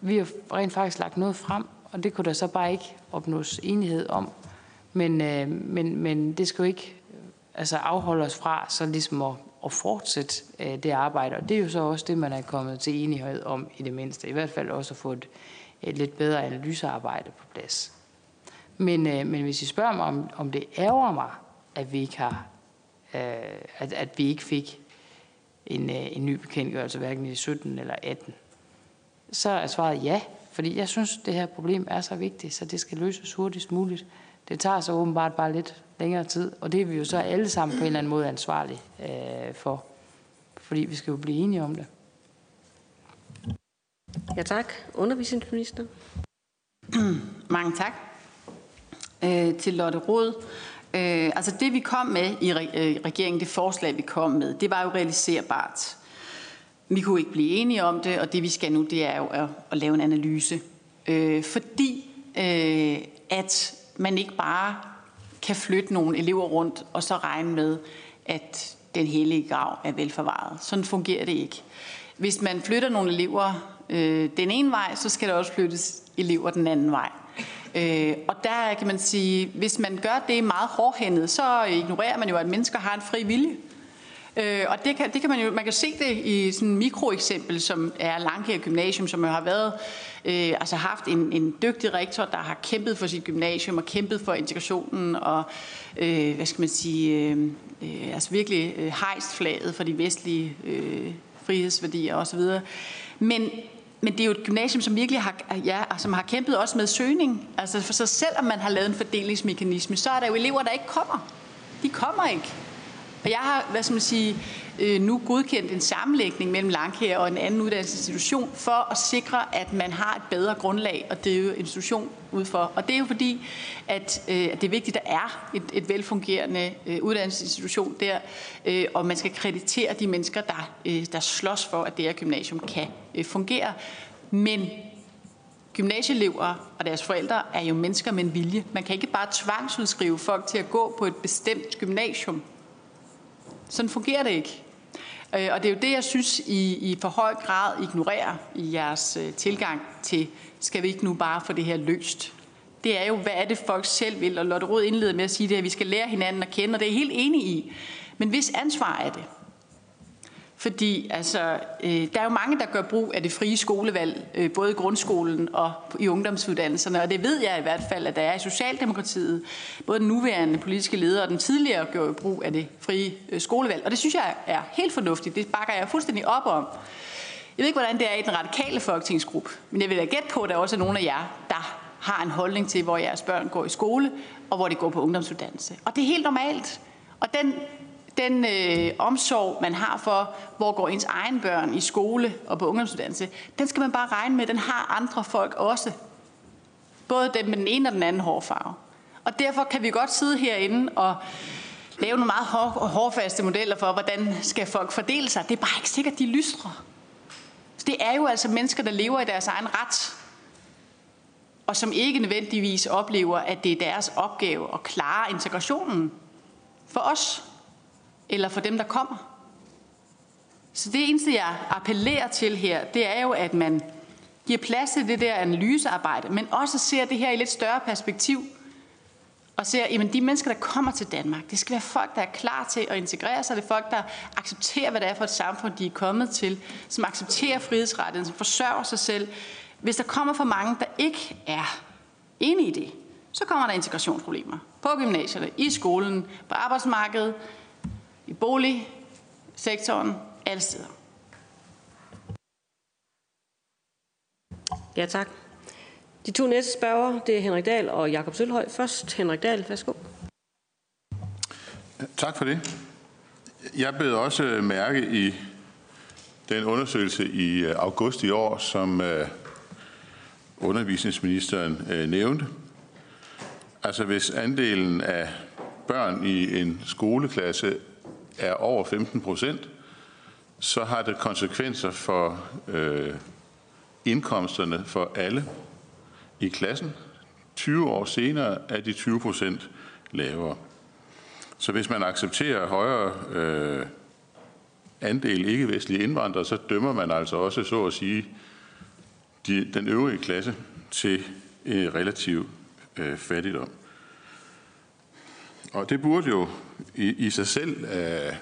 S4: vi har rent faktisk lagt noget frem, og det kunne der så bare ikke opnås enighed om. Men, øh, men, men det skal jo ikke altså afholde os fra så ligesom at, at fortsætte øh, det arbejde. Og det er jo så også det, man er kommet til enighed om i det mindste. I hvert fald også at få et, et lidt bedre analysearbejde på plads. Men, øh, men hvis I spørger mig, om, om det ærger mig, at vi ikke har, øh, at, at vi ikke fik en, øh, en ny bekendtgørelse, hverken i 17 eller 18, så er svaret ja. Fordi jeg synes, det her problem er så vigtigt, så det skal løses hurtigst muligt. Det tager så åbenbart bare lidt længere tid, og det er vi jo så alle sammen på en eller anden måde ansvarlige øh, for. Fordi vi skal jo blive enige om det.
S2: Ja, tak. Undervisningsminister.
S3: Mange tak øh, til Lotte Rod. Øh, altså det vi kom med i re- øh, regeringen, det forslag vi kom med, det var jo realiserbart. Vi kunne ikke blive enige om det, og det vi skal nu, det er jo at, at lave en analyse. Øh, fordi øh, at man ikke bare kan flytte nogle elever rundt, og så regne med, at den hellige grav er velforvaret. Sådan fungerer det ikke. Hvis man flytter nogle elever øh, den ene vej, så skal der også flyttes elever den anden vej. Øh, og der kan man sige, hvis man gør det meget hårdhændet, så ignorerer man jo, at mennesker har en fri vilje. Øh, og det kan, det kan man jo, man kan se det i sådan et mikroeksempel, som er Langkær Gymnasium, som jo har været, øh, altså haft en, en dygtig rektor, der har kæmpet for sit gymnasium og kæmpet for integrationen og, øh, hvad skal man sige, øh, øh, altså virkelig øh, hejst flaget for de vestlige øh, frihedsværdier osv. Men, men det er jo et gymnasium, som virkelig har, ja, som har kæmpet også med søgning. Altså for så selvom man har lavet en fordelingsmekanisme, så er der jo elever, der ikke kommer. De kommer ikke. Og jeg har, hvad skal man sige, øh, nu godkendt en sammenlægning mellem Langkær og en anden uddannelsesinstitution for at sikre, at man har et bedre grundlag at drive institution ud for. Og det er jo fordi, at, øh, at det er vigtigt, at der er et, et velfungerende øh, uddannelsesinstitution der, øh, og man skal kreditere de mennesker, der, øh, der slås for, at det her gymnasium kan øh, fungere. Men gymnasieelever og deres forældre er jo mennesker med en vilje. Man kan ikke bare tvangsudskrive folk til at gå på et bestemt gymnasium. Sådan fungerer det ikke. Øh, og det er jo det, jeg synes, I, I for høj grad ignorerer i jeres øh, tilgang til, skal vi ikke nu bare få det her løst? Det er jo, hvad er det folk selv vil? Og Lotte Rød indleder med at sige det, at vi skal lære hinanden at kende, og det er jeg helt enig i. Men hvis ansvar er det? Fordi altså, øh, der er jo mange, der gør brug af det frie skolevalg, øh, både i grundskolen og i ungdomsuddannelserne, og det ved jeg i hvert fald, at der er i Socialdemokratiet. Både den nuværende politiske leder og den tidligere gør jo brug af det frie øh, skolevalg, og det synes jeg er helt fornuftigt. Det bakker jeg fuldstændig op om. Jeg ved ikke, hvordan det er i den radikale folketingsgruppe, men jeg vil da gætte på, at der også er nogle af jer, der har en holdning til, hvor jeres børn går i skole, og hvor de går på ungdomsuddannelse. Og det er helt normalt. Og den den øh, omsorg, man har for, hvor går ens egen børn i skole og på ungdomsuddannelse, den skal man bare regne med, den har andre folk også. Både dem med den ene og den anden hårfarve. Og derfor kan vi godt sidde herinde og lave nogle meget hår, hårfaste modeller for, hvordan skal folk fordele sig. Det er bare ikke sikkert, de lystrer. Så det er jo altså mennesker, der lever i deres egen ret, og som ikke nødvendigvis oplever, at det er deres opgave at klare integrationen for os eller for dem, der kommer. Så det eneste, jeg appellerer til her, det er jo, at man giver plads til det der analysearbejde, men også ser det her i lidt større perspektiv, og ser, at de mennesker, der kommer til Danmark, det skal være folk, der er klar til at integrere sig. Det er folk, der accepterer, hvad det er for et samfund, de er kommet til, som accepterer frihedsrettigheden, som forsørger sig selv. Hvis der kommer for mange, der ikke er enige i det, så kommer der integrationsproblemer på gymnasierne, i skolen, på arbejdsmarkedet, i boligsektoren, alle steder.
S2: Ja, tak. De to næste spørgere, det er Henrik Dahl og Jakob Sølhøj. Først Henrik Dahl, værsgo.
S7: Tak for det. Jeg blev også mærke i den undersøgelse i øh, august i år, som øh, undervisningsministeren øh, nævnte. Altså hvis andelen af børn i en skoleklasse er over 15 procent, så har det konsekvenser for øh, indkomsterne for alle i klassen. 20 år senere er de 20 procent lavere. Så hvis man accepterer højere øh, andel ikke-vestlige indvandrere, så dømmer man altså også, så at sige, de, den øvrige klasse til øh, relativ øh, fattigdom. Og det burde jo i, i sig selv øh,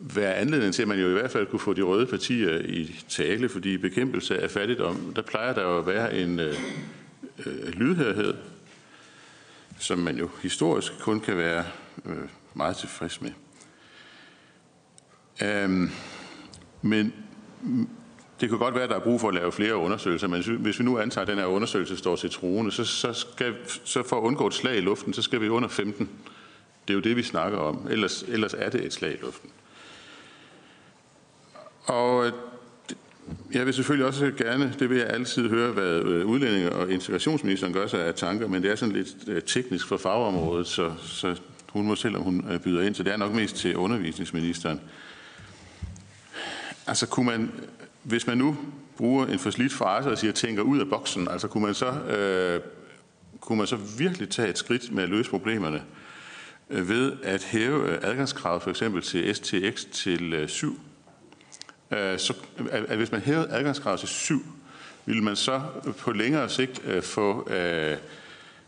S7: være anledning til, at man jo i hvert fald kunne få de røde partier i tale, fordi bekæmpelse af fattigdom, der plejer der jo at være en øh, øh, lydhørhed, som man jo historisk kun kan være øh, meget tilfreds med. Øhm, men det kan godt være, at der er brug for at lave flere undersøgelser, men hvis vi nu antager, at den her undersøgelse står til troende, så, så, skal, så for at undgå et slag i luften, så skal vi under 15. Det er jo det, vi snakker om. Ellers, ellers er det et slag i luften. Og øh, jeg vil selvfølgelig også gerne, det vil jeg altid høre, hvad øh, udlændinge og integrationsministeren gør sig af tanker, men det er sådan lidt øh, teknisk for fagområdet, så, så hun må selv, om hun byder ind, så det er nok mest til undervisningsministeren. Altså kunne man, hvis man nu bruger en forslidt frase og siger, tænker ud af boksen, altså kunne man så, øh, kunne man så virkelig tage et skridt med at løse problemerne øh, ved at hæve øh, adgangskravet for eksempel til STX til øh, 7? Øh, så, at, at hvis man hævede adgangskravet til 7, ville man så på længere sigt øh, få øh,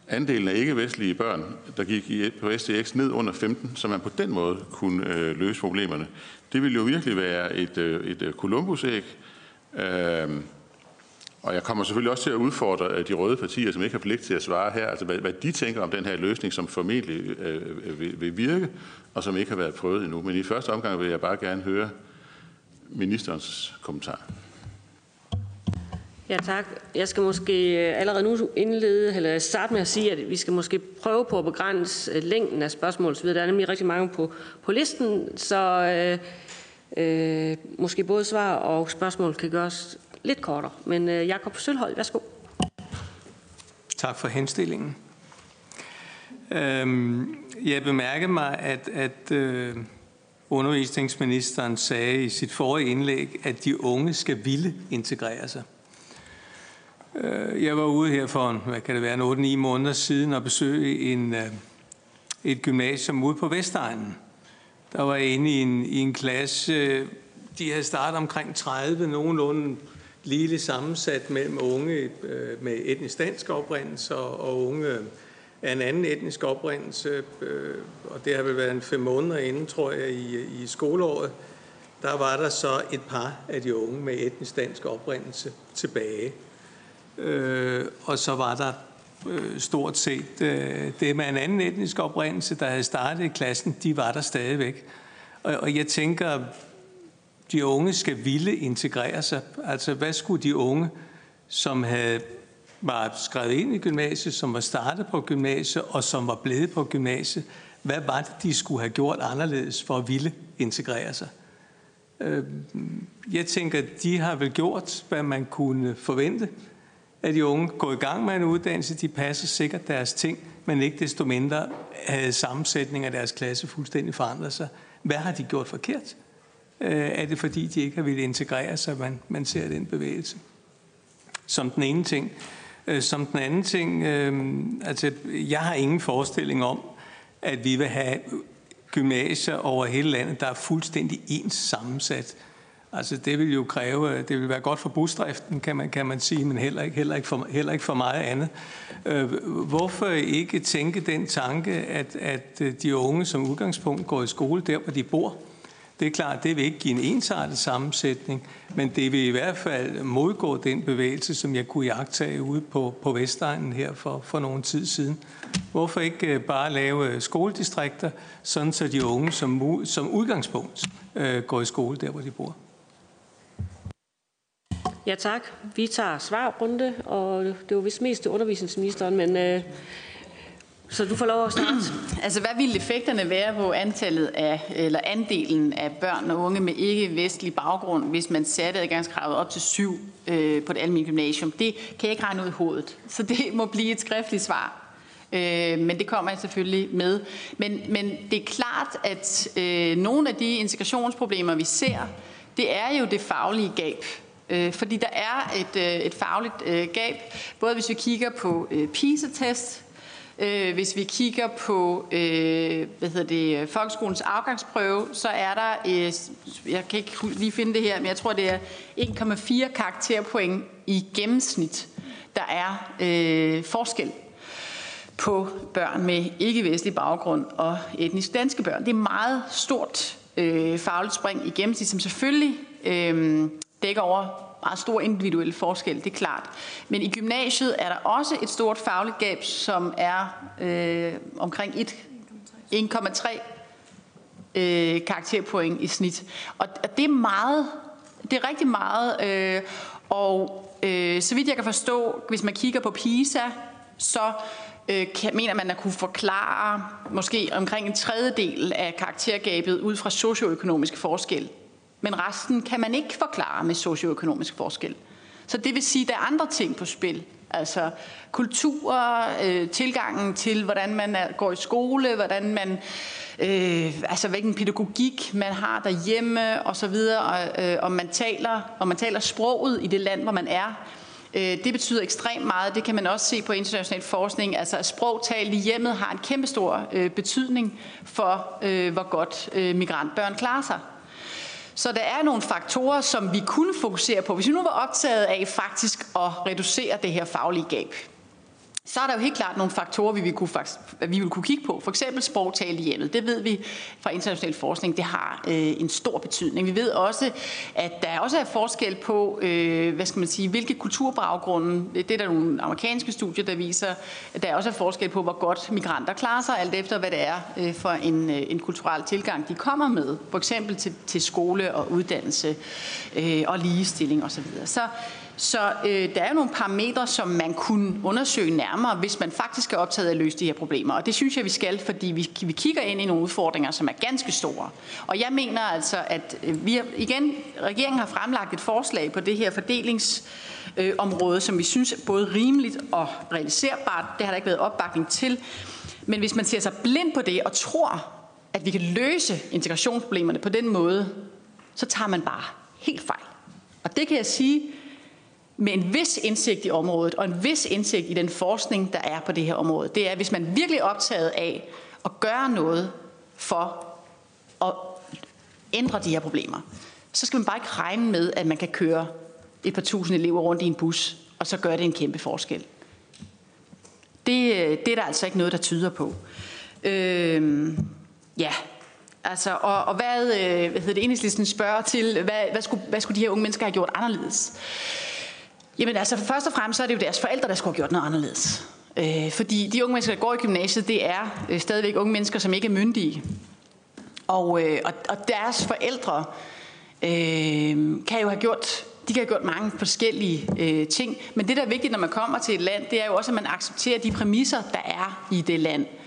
S7: andelen af ikke-vestlige børn, der gik i, på STX ned under 15, så man på den måde kunne øh, løse problemerne. Det ville jo virkelig være et, øh, et øh, Columbus-æg. Øhm, og jeg kommer selvfølgelig også til at udfordre øh, de røde partier, som ikke har pligt til at svare her, altså hvad, hvad de tænker om den her løsning, som formentlig øh, øh, vil, vil virke, og som ikke har været prøvet endnu. Men i første omgang vil jeg bare gerne høre ministerens kommentar.
S2: Ja, tak. Jeg skal måske øh, allerede nu indlede, eller starte med at sige, at vi skal måske prøve på at begrænse længden af spørgsmål. Der er nemlig rigtig mange på, på listen, så øh, øh, måske både svar og spørgsmål kan gøres lidt kortere. Men øh, Jakob Sølhold, værsgo.
S8: Tak for henstillingen. Øhm, jeg bemærker mig, at, at øh, undervisningsministeren sagde i sit forrige indlæg, at de unge skal ville integrere sig. Øh, jeg var ude her for, en, hvad kan det være, en 8-9 måneder siden og besøge en, øh, et gymnasium ude på Vestegnen. Der var inde i en, i en klasse, de havde startet omkring 30, nogenlunde lige sammensat mellem unge øh, med etnisk dansk oprindelse og unge af en anden etnisk oprindelse. Øh, og det har vel været en fem måneder inden, tror jeg, i, i skoleåret. Der var der så et par af de unge med etnisk dansk oprindelse tilbage. Øh, og så var der Øh, stort set øh, det med en anden etnisk oprindelse, der havde startet i klassen, de var der stadigvæk. Og, og jeg tænker, de unge skal ville integrere sig. Altså, hvad skulle de unge, som havde var skrevet ind i gymnasiet, som var startet på gymnasiet, og som var blevet på gymnasiet, hvad var det, de skulle have gjort anderledes for at ville integrere sig? Øh, jeg tænker, de har vel gjort, hvad man kunne forvente af de unge går i gang med en uddannelse, de passer sikkert deres ting, men ikke desto mindre havde sammensætningen af deres klasse fuldstændig forandret sig. Hvad har de gjort forkert? Øh, er det fordi, de ikke har ville integrere sig, man, man ser den bevægelse? Som den ene ting. Øh, som den anden ting, øh, altså jeg har ingen forestilling om, at vi vil have gymnasier over hele landet, der er fuldstændig ens sammensat. Altså det vil jo kræve, øh, det vil være godt for busdriften, kan man, kan man sige, men heller ikke, heller, ikke for, heller ikke for meget andet. Øh, hvorfor ikke tænke den tanke, at, at øh, de unge som udgangspunkt går i skole der, hvor de bor? Det er klart, det vil ikke give en ensartet sammensætning, men det vil i hvert fald modgå den bevægelse, som jeg kunne jagtage ude på, på Vestegnen her for, for nogle tid siden. Hvorfor ikke øh, bare lave skoledistrikter, sådan så de unge som, som udgangspunkt øh, går i skole der, hvor de bor?
S2: Ja tak. Vi tager svarrunde, og det var vist mest til undervisningsministeren, men øh, så du får lov at starte.
S3: Altså, hvad ville effekterne være på antallet af, eller andelen af børn og unge med ikke-vestlig baggrund, hvis man satte adgangskravet op til syv øh, på det almindelige gymnasium? Det kan jeg ikke regne ud i hovedet, så det må blive et skriftligt svar. Øh, men det kommer jeg selvfølgelig med. Men, men det er klart, at øh, nogle af de integrationsproblemer, vi ser, det er jo det faglige gab. Øh, fordi der er et, øh, et fagligt øh, gab, både hvis vi kigger på øh, PISA-test, Øh, hvis vi kigger på øh, hvad hedder det, folkeskolens afgangsprøve, så er der, øh, jeg kan ikke lige finde det her, men jeg tror, det er 1,4 karakterpoint i gennemsnit, der er øh, forskel på børn med ikke-vestlig baggrund og etnisk danske børn. Det er meget stort øh, fagligt spring i gennemsnit, som selvfølgelig øh, dækker over meget stor individuel forskel, det er klart. Men i gymnasiet er der også et stort fagligt gab, som er øh, omkring 1,3 øh, karakterpoint i snit. Og, og det er meget, det er rigtig meget. Øh, og øh, så vidt jeg kan forstå, hvis man kigger på PISA, så øh, kan, mener man at kunne forklare måske omkring en tredjedel af karaktergabet ud fra socioøkonomiske forskel. Men resten kan man ikke forklare med socioøkonomisk forskel. Så det vil sige, at der er andre ting på spil. Altså kultur, øh, tilgangen til, hvordan man er, går i skole, hvordan man, øh, altså hvilken pædagogik man har derhjemme og så videre, og, øh, om, man taler, om man taler sproget i det land, hvor man er. Øh, det betyder ekstremt meget. Det kan man også se på international forskning. Altså at sprog talt i hjemmet har en kæmpestor øh, betydning for, øh, hvor godt øh, migrantbørn klarer sig. Så der er nogle faktorer, som vi kunne fokusere på, hvis vi nu var optaget af faktisk at reducere det her faglige gab så er der jo helt klart nogle faktorer, vi vil kunne, faktisk, vi vil kunne kigge på. For eksempel sprogtale i hjemmet. Det ved vi fra international forskning, det har øh, en stor betydning. Vi ved også, at der også er forskel på, øh, hvad skal man sige, hvilke kulturbaggrunde. Det er der nogle amerikanske studier, der viser, at der også er forskel på, hvor godt migranter klarer sig, alt efter hvad det er øh, for en, øh, en kulturel tilgang, de kommer med. For eksempel til, til skole og uddannelse øh, og ligestilling osv. Så, videre. så så øh, der er jo nogle parametre, som man kunne undersøge nærmere, hvis man faktisk er optaget af at løse de her problemer. Og det synes jeg, vi skal, fordi vi, vi kigger ind i nogle udfordringer, som er ganske store. Og jeg mener altså, at øh, vi har, igen, regeringen har fremlagt et forslag på det her fordelingsområde, øh, som vi synes er både rimeligt og realiserbart. Det har der ikke været opbakning til. Men hvis man ser sig blind på det og tror, at vi kan løse integrationsproblemerne på den måde, så tager man bare helt fejl. Og det kan jeg sige, med en vis indsigt i området, og en vis indsigt i den forskning, der er på det her område, det er, hvis man virkelig er optaget af at gøre noget for at ændre de her problemer, så skal man bare ikke regne med, at man kan køre et par tusind elever rundt i en bus, og så gør det en kæmpe forskel. Det, det er der altså ikke noget, der tyder på. Øhm, ja, altså, og, og hvad, øh, hvad hedder det, enhedslisten spørger til, hvad, hvad, skulle, hvad skulle de her unge mennesker have gjort anderledes? Jamen altså, først og fremmest så er det jo deres forældre, der skulle have gjort noget anderledes. Øh, fordi de unge mennesker, der går i gymnasiet, det er øh, stadigvæk unge mennesker, som ikke er myndige. Og, øh, og, og deres forældre øh, kan jo have gjort de kan have gjort mange forskellige øh, ting. Men det, der er vigtigt, når man kommer til et land, det er jo også, at man accepterer de præmisser, der er i det land. Øh,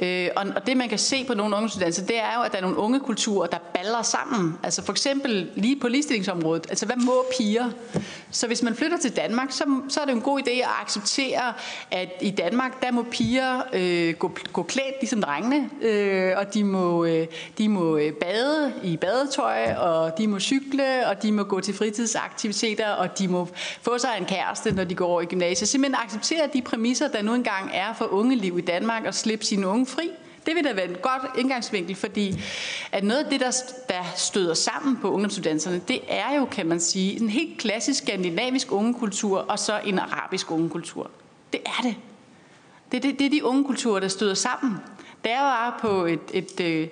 S3: Øh, og, og det man kan se på nogle ungdomsuddannelser, det er jo, at der er nogle unge kulturer, der baller sammen. Altså for eksempel lige på ligestillingsområdet. Altså hvad må piger? Så hvis man flytter til Danmark, så, så er det en god idé at acceptere, at i Danmark, der må piger øh, gå, gå klædt ligesom drengene, øh, og de må, øh, de må øh, bade i badetøj, og de må cykle, og de må gå til fritidsaktiviteter, og de må få sig en kæreste, når de går over i gymnasiet. Simpelthen acceptere de præmisser, der nu engang er for ungeliv i Danmark, og slippe sine unge fri. Det vil da være en godt indgangsvinkel, fordi at noget af det, der, der støder sammen på ungdomsuddannelserne, det er jo, kan man sige, en helt klassisk skandinavisk ungekultur og så en arabisk ungekultur. Det er det. Det, det, det er de unge kulturer, der støder sammen. Da jeg var på et, et, øh,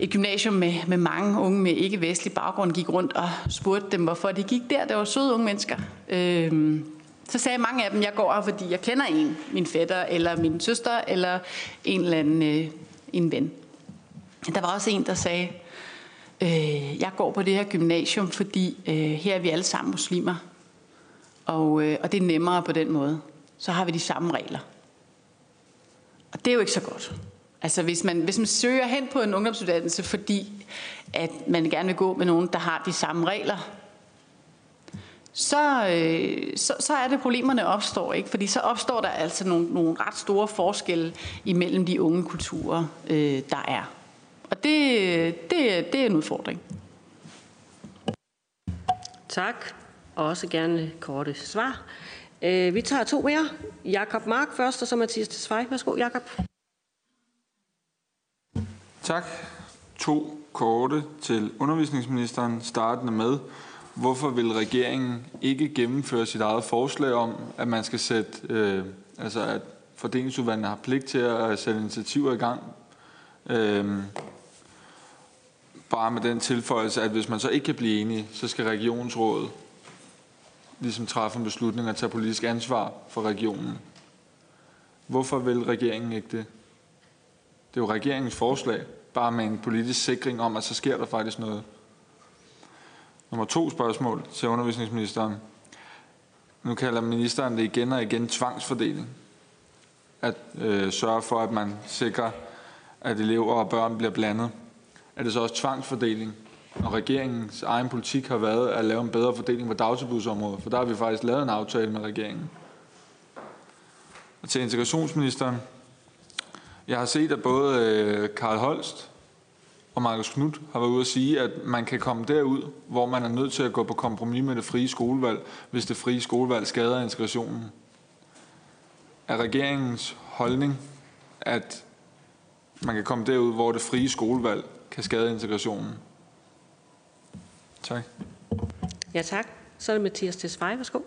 S3: et, gymnasium med, med mange unge med ikke-vestlig baggrund, gik rundt og spurgte dem, hvorfor de gik der. Det var søde unge mennesker. Øhm, så sagde mange af dem, jeg går her, fordi jeg kender en, min fætter, eller min søster, eller en eller anden øh, en ven. Der var også en, der sagde, øh, jeg går på det her gymnasium, fordi øh, her er vi alle sammen muslimer. Og, øh, og det er nemmere på den måde. Så har vi de samme regler. Og det er jo ikke så godt. Altså hvis man, hvis man søger hen på en ungdomsuddannelse, fordi at man gerne vil gå med nogen, der har de samme regler, så, øh, så, så er det problemerne opstår, ikke? Fordi så opstår der altså nogle, nogle ret store forskelle imellem de unge kulturer, øh, der er. Og det, det, det er en udfordring.
S2: Tak. Og også gerne korte svar. Øh, vi tager to mere. Jakob Mark først, og så Mathias Tesfaye. Værsgo, Jakob.
S1: Tak. To korte til undervisningsministeren, startende med, hvorfor vil regeringen ikke gennemføre sit eget forslag om, at man skal sætte, øh, altså at fordelingsudvalgene har pligt til at øh, sætte initiativer i gang, øh, bare med den tilføjelse, at hvis man så ikke kan blive enige, så skal regionsrådet ligesom træffe en beslutning og tage politisk ansvar for regionen. Hvorfor vil regeringen ikke det? Det er jo regeringens forslag, bare med en politisk sikring om, at så sker der faktisk noget. Nummer to spørgsmål til undervisningsministeren. Nu kalder ministeren det igen og igen tvangsfordeling. At øh, sørge for, at man sikrer, at elever og børn bliver blandet. Er det så også tvangsfordeling? Og regeringens egen politik har været at lave en bedre fordeling på dagtilbudsområdet, for der har vi faktisk lavet en aftale med regeringen. Og til integrationsministeren. Jeg har set, at både øh, Karl Holst og Markus Knudt har været ude at sige, at man kan komme derud, hvor man er nødt til at gå på kompromis med det frie skolevalg, hvis det frie skolevalg skader integrationen. Er regeringens holdning, at man kan komme derud, hvor det frie skolevalg kan skade integrationen? Tak.
S2: Ja, tak. Så er det Mathias Tesfaye. Værsgo.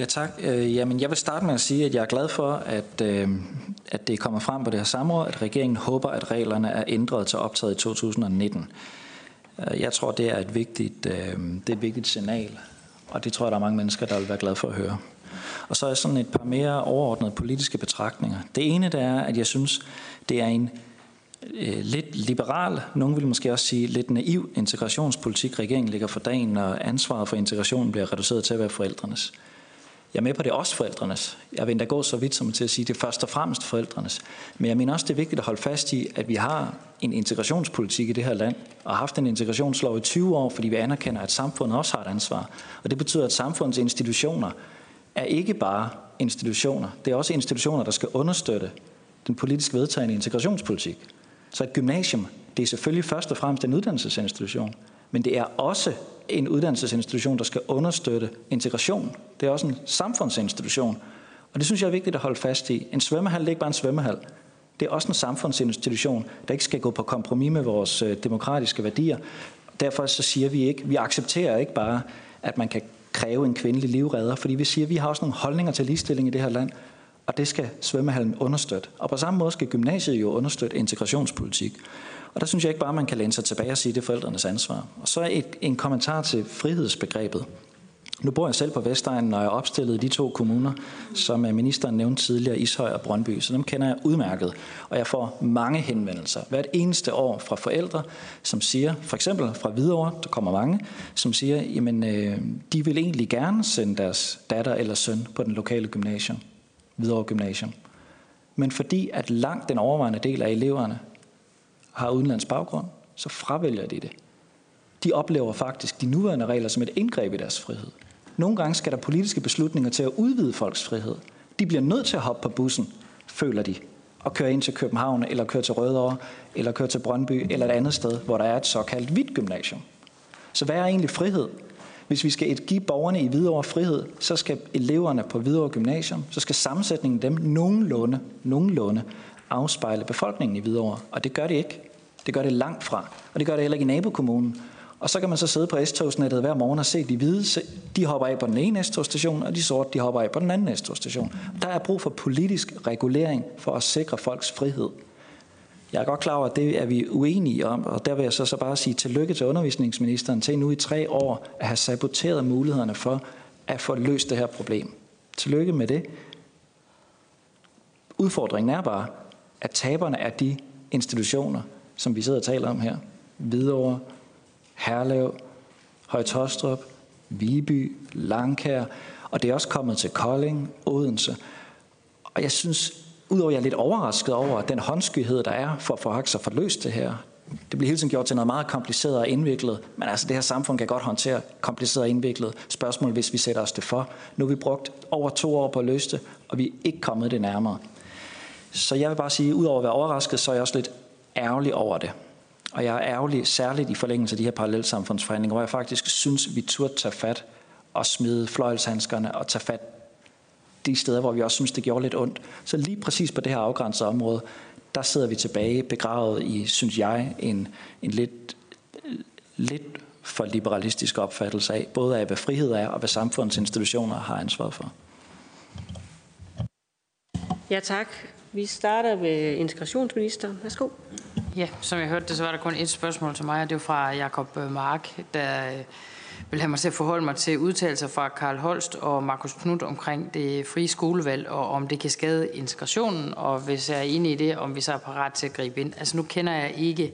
S6: Ja, tak. Øh, jamen, jeg vil starte med at sige, at jeg er glad for, at, øh, at det kommer frem på det her samråd, at regeringen håber, at reglerne er ændret til optaget i 2019. Øh, jeg tror, det er et vigtigt, øh, det er et vigtigt signal, og det tror jeg, der er mange mennesker, der vil være glade for at høre. Og så er sådan et par mere overordnede politiske betragtninger. Det ene, det er, at jeg synes, det er en øh, lidt liberal, nogen vil måske også sige lidt naiv integrationspolitik, regeringen ligger for dagen, når ansvaret for integrationen bliver reduceret til at være forældrenes. Jeg er med på, det er også forældrenes. Jeg vil endda gå så vidt som til at sige, at det er først og fremmest forældrenes. Men jeg mener også, det er vigtigt at holde fast i, at vi har en integrationspolitik i det her land, og har haft en integrationslov i 20 år, fordi vi anerkender, at samfundet også har et ansvar. Og det betyder, at samfundets institutioner er ikke bare institutioner. Det er også institutioner, der skal understøtte den politisk vedtagende integrationspolitik. Så et gymnasium, det er selvfølgelig først og fremmest en uddannelsesinstitution, men det er også en uddannelsesinstitution, der skal understøtte integration. Det er også en samfundsinstitution. Og det synes jeg er vigtigt at holde fast i. En svømmehal det er ikke bare en svømmehal. Det er også en samfundsinstitution, der ikke skal gå på kompromis med vores øh, demokratiske værdier. Derfor så siger vi ikke, vi accepterer ikke bare, at man kan kræve en kvindelig livredder, fordi vi siger, at vi har også nogle holdninger til ligestilling i det her land, og det skal svømmehallen understøtte. Og på samme måde skal gymnasiet jo understøtte integrationspolitik. Og der synes jeg ikke bare, man kan læne sig tilbage og sige, at det er forældrenes ansvar. Og så et, en kommentar til frihedsbegrebet. Nu bor jeg selv på Vestegnen, og jeg er opstillet i de to kommuner, som øh, ministeren nævnte tidligere, Ishøj og Brøndby. Så dem kender jeg udmærket. Og jeg får mange henvendelser hvert eneste år fra forældre, som siger, for eksempel fra Hvidovre, der kommer mange, som siger, jamen øh, de vil egentlig gerne sende deres datter eller søn på den lokale gymnasium, Hvidovre Gymnasium. Men fordi at langt den overvejende del af eleverne har udenlands baggrund, så fravælger de det. De oplever faktisk de nuværende regler som et indgreb i deres frihed. Nogle gange skal der politiske beslutninger til at udvide folks frihed. De bliver nødt til at hoppe på bussen, føler de, og køre ind til København, eller køre til Rødovre, eller køre til Brøndby, eller et andet sted, hvor der er et såkaldt hvidt gymnasium. Så hvad er egentlig frihed? Hvis vi skal give borgerne i Hvidovre frihed, så skal eleverne på Hvidovre Gymnasium, så skal sammensætningen dem nogenlunde, nogenlunde afspejle befolkningen i Hvidovre. Og det gør det ikke. Det gør det langt fra. Og det gør det heller ikke i nabokommunen. Og så kan man så sidde på S-togsnettet hver morgen og se de hvide, de hopper af på den ene S-togstation, og de sorte, de hopper af på den anden S-togstation. Der er brug for politisk regulering for at sikre folks frihed. Jeg er godt klar over, at det er vi uenige om, og der vil jeg så, så bare sige tillykke til undervisningsministeren til nu i tre år at have saboteret mulighederne for at få løst det her problem. Tillykke med det. Udfordringen er bare, at taberne er de institutioner, som vi sidder og taler om her. Hvidovre, Herlev, Højtostrup, Viby, Langkær, og det er også kommet til Kolding, Odense. Og jeg synes, udover at jeg er lidt overrasket over den håndskyhed, der er for at få sig for løst det her, det bliver hele tiden gjort til noget meget kompliceret og indviklet, men altså det her samfund kan godt håndtere kompliceret og indviklet spørgsmål, hvis vi sætter os det for. Nu har vi brugt over to år på at løse det, og vi er ikke kommet det nærmere. Så jeg vil bare sige, udover at være overrasket, så er jeg også lidt ærgerlig over det. Og jeg er ærgerlig særligt i forlængelse af de her parallelsamfundsforhandlinger, hvor jeg faktisk synes, vi turde tage fat og smide fløjlshandskerne og tage fat de steder, hvor vi også synes, det gjorde lidt ondt. Så lige præcis på det her afgrænsede område, der sidder vi tilbage begravet i, synes jeg, en, en lidt, lidt for liberalistisk opfattelse af, både af, hvad frihed er, og hvad samfundets institutioner har ansvaret for.
S2: Ja, tak. Vi starter med integrationsministeren. Værsgo.
S4: Ja, som jeg hørte det, så var der kun et spørgsmål til mig, og det var fra Jakob øh, Mark, der øh, vil have mig til at forholde mig til udtalelser fra Karl Holst og Markus Knudt omkring det frie skolevalg, og om det kan skade integrationen, og hvis jeg er enig i det, om vi så er parat til at gribe ind. Altså nu kender jeg ikke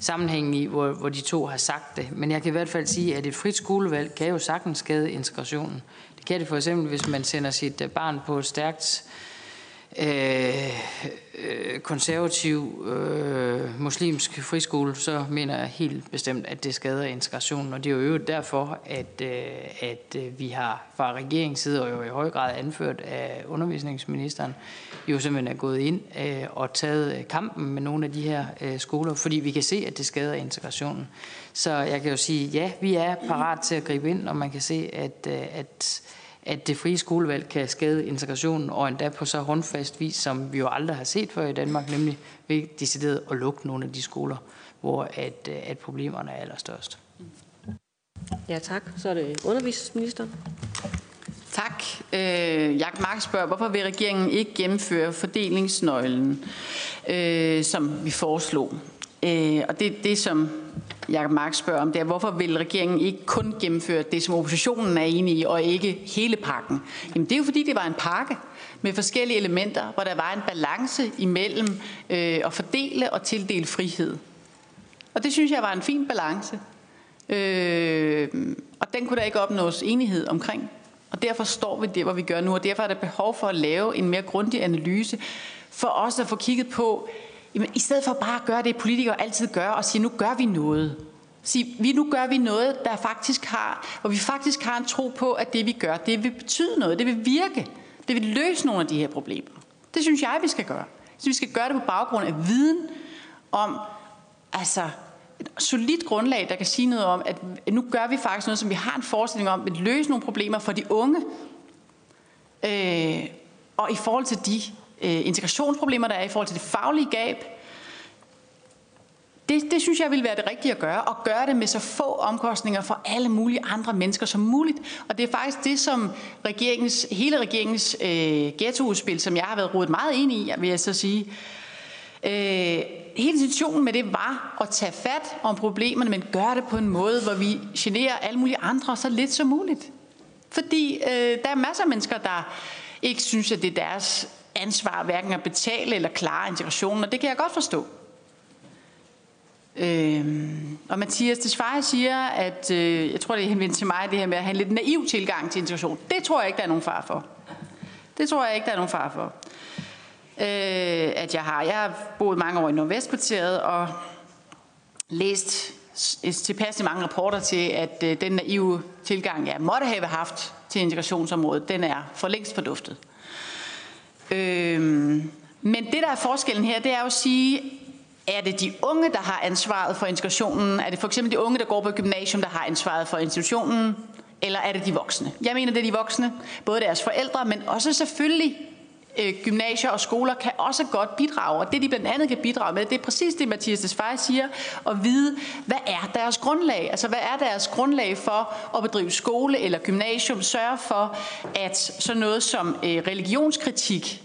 S4: sammenhængen i, hvor, hvor de to har sagt det, men jeg kan i hvert fald sige, at et frit skolevalg kan jo sagtens skade integrationen. Det kan det for eksempel, hvis man sender sit øh, barn på stærkt øh, Øh, øh, konservativ øh, muslimsk friskole, så mener jeg helt bestemt, at det skader integrationen. Og det er jo derfor, at, øh, at øh, vi har fra regeringens side, og jo i høj grad anført af undervisningsministeren, jo simpelthen er gået ind øh, og taget øh, kampen med nogle af de her øh, skoler, fordi vi kan se, at det skader integrationen. Så jeg kan jo sige, ja, vi er parat til at gribe ind, og man kan se, at, øh, at at det frie skolevalg kan skade integrationen, og endda på så håndfast vis, som vi jo aldrig har set før i Danmark, nemlig ved decideret at lukke nogle af de skoler, hvor at, at problemerne er allerstørst.
S2: Ja, tak. Så er det undervisningsministeren.
S3: Tak. Øh, Jakob Mark spørger, hvorfor vil regeringen ikke gennemføre fordelingsnøglen, øh, som vi foreslog? Øh, og det, det som Jakob Mark spørger om, det er, hvorfor vil regeringen ikke kun gennemføre det, som oppositionen er enige i, og ikke hele pakken? Jamen det er jo fordi, det var en pakke med forskellige elementer, hvor der var en balance imellem øh, at fordele og tildele frihed. Og det synes jeg var en fin balance. Øh, og den kunne der ikke opnås enighed omkring. Og derfor står vi der, hvor vi gør nu, og derfor er der behov for at lave en mere grundig analyse, for også at få kigget på, Jamen, i stedet for bare at gøre det, politikere altid gør, og sige, nu gør vi noget. Sige, vi, nu gør vi noget, der faktisk har, hvor vi faktisk har en tro på, at det vi gør, det vil betyde noget, det vil virke, det vil løse nogle af de her problemer. Det synes jeg, vi skal gøre. Så vi skal gøre det på baggrund af viden om, altså et solidt grundlag, der kan sige noget om, at nu gør vi faktisk noget, som vi har en forestilling om, vil løse nogle problemer for de unge. Øh, og i forhold til de øh, integrationsproblemer, der er i forhold til det faglige gab. Det, det synes jeg vil være det rigtige at gøre, og gøre det med så få omkostninger for alle mulige andre mennesker som muligt. Og det er faktisk det, som regeringens, hele regeringens øh, ghettoudspil, som jeg har været rodet meget ind i, vil jeg så sige, øh, hele intentionen med det var at tage fat om problemerne, men gøre det på en måde, hvor vi generer alle mulige andre så lidt som muligt. Fordi øh, der er masser af mennesker, der ikke synes, at det er deres ansvar hverken at betale eller klare integrationen, og det kan jeg godt forstå. Øhm, og Mathias Desfaye siger, at øh, jeg tror, det er henvendt til mig, det her med at have en lidt naiv tilgang til integration. Det tror jeg ikke, der er nogen far for. Det tror jeg ikke, der er nogen far for. Øh, at jeg har. Jeg har boet mange år i Nordvestkvarteret og læst tilpas mange rapporter til, at øh, den naive tilgang, jeg måtte have haft til integrationsområdet, den er for længst forduftet. Øhm, men det, der er forskellen her, det er jo at sige, er det de unge, der har ansvaret for integrationen? Er det for eksempel de unge, der går på gymnasium, der har ansvaret for institutionen? Eller er det de voksne? Jeg mener, det er de voksne. Både deres forældre, men også selvfølgelig øh, gymnasier og skoler kan også godt bidrage. Og det, de blandt andet kan bidrage med, det er præcis det, Mathias Desfaye siger, at vide, hvad er deres grundlag? Altså, hvad er deres grundlag for at bedrive skole eller gymnasium? Sørge for, at sådan noget som øh, religionskritik,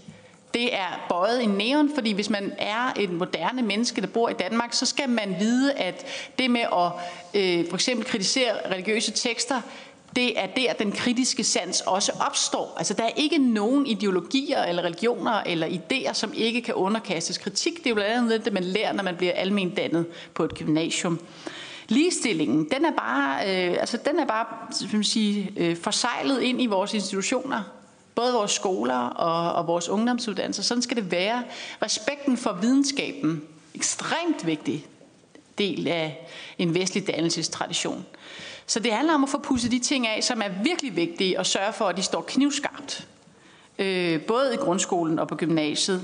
S3: det er bøjet i neon, fordi hvis man er et moderne menneske, der bor i Danmark, så skal man vide, at det med at øh, for eksempel kritisere religiøse tekster, det er der, den kritiske sans også opstår. Altså, der er ikke nogen ideologier eller religioner eller idéer, som ikke kan underkastes kritik. Det er jo blandt andet det, man lærer, når man bliver almen dannet på et gymnasium. Ligestillingen, den er bare, øh, altså, den er bare man sige, øh, forsejlet ind i vores institutioner. Både vores skoler og, og vores ungdomsuddannelser. Sådan skal det være. Respekten for videnskaben, ekstremt vigtig del af en vestlig dannelsestradition. Så det handler om at få pusset de ting af, som er virkelig vigtige, og sørge for, at de står knivskarpt. Øh, både i grundskolen og på gymnasiet.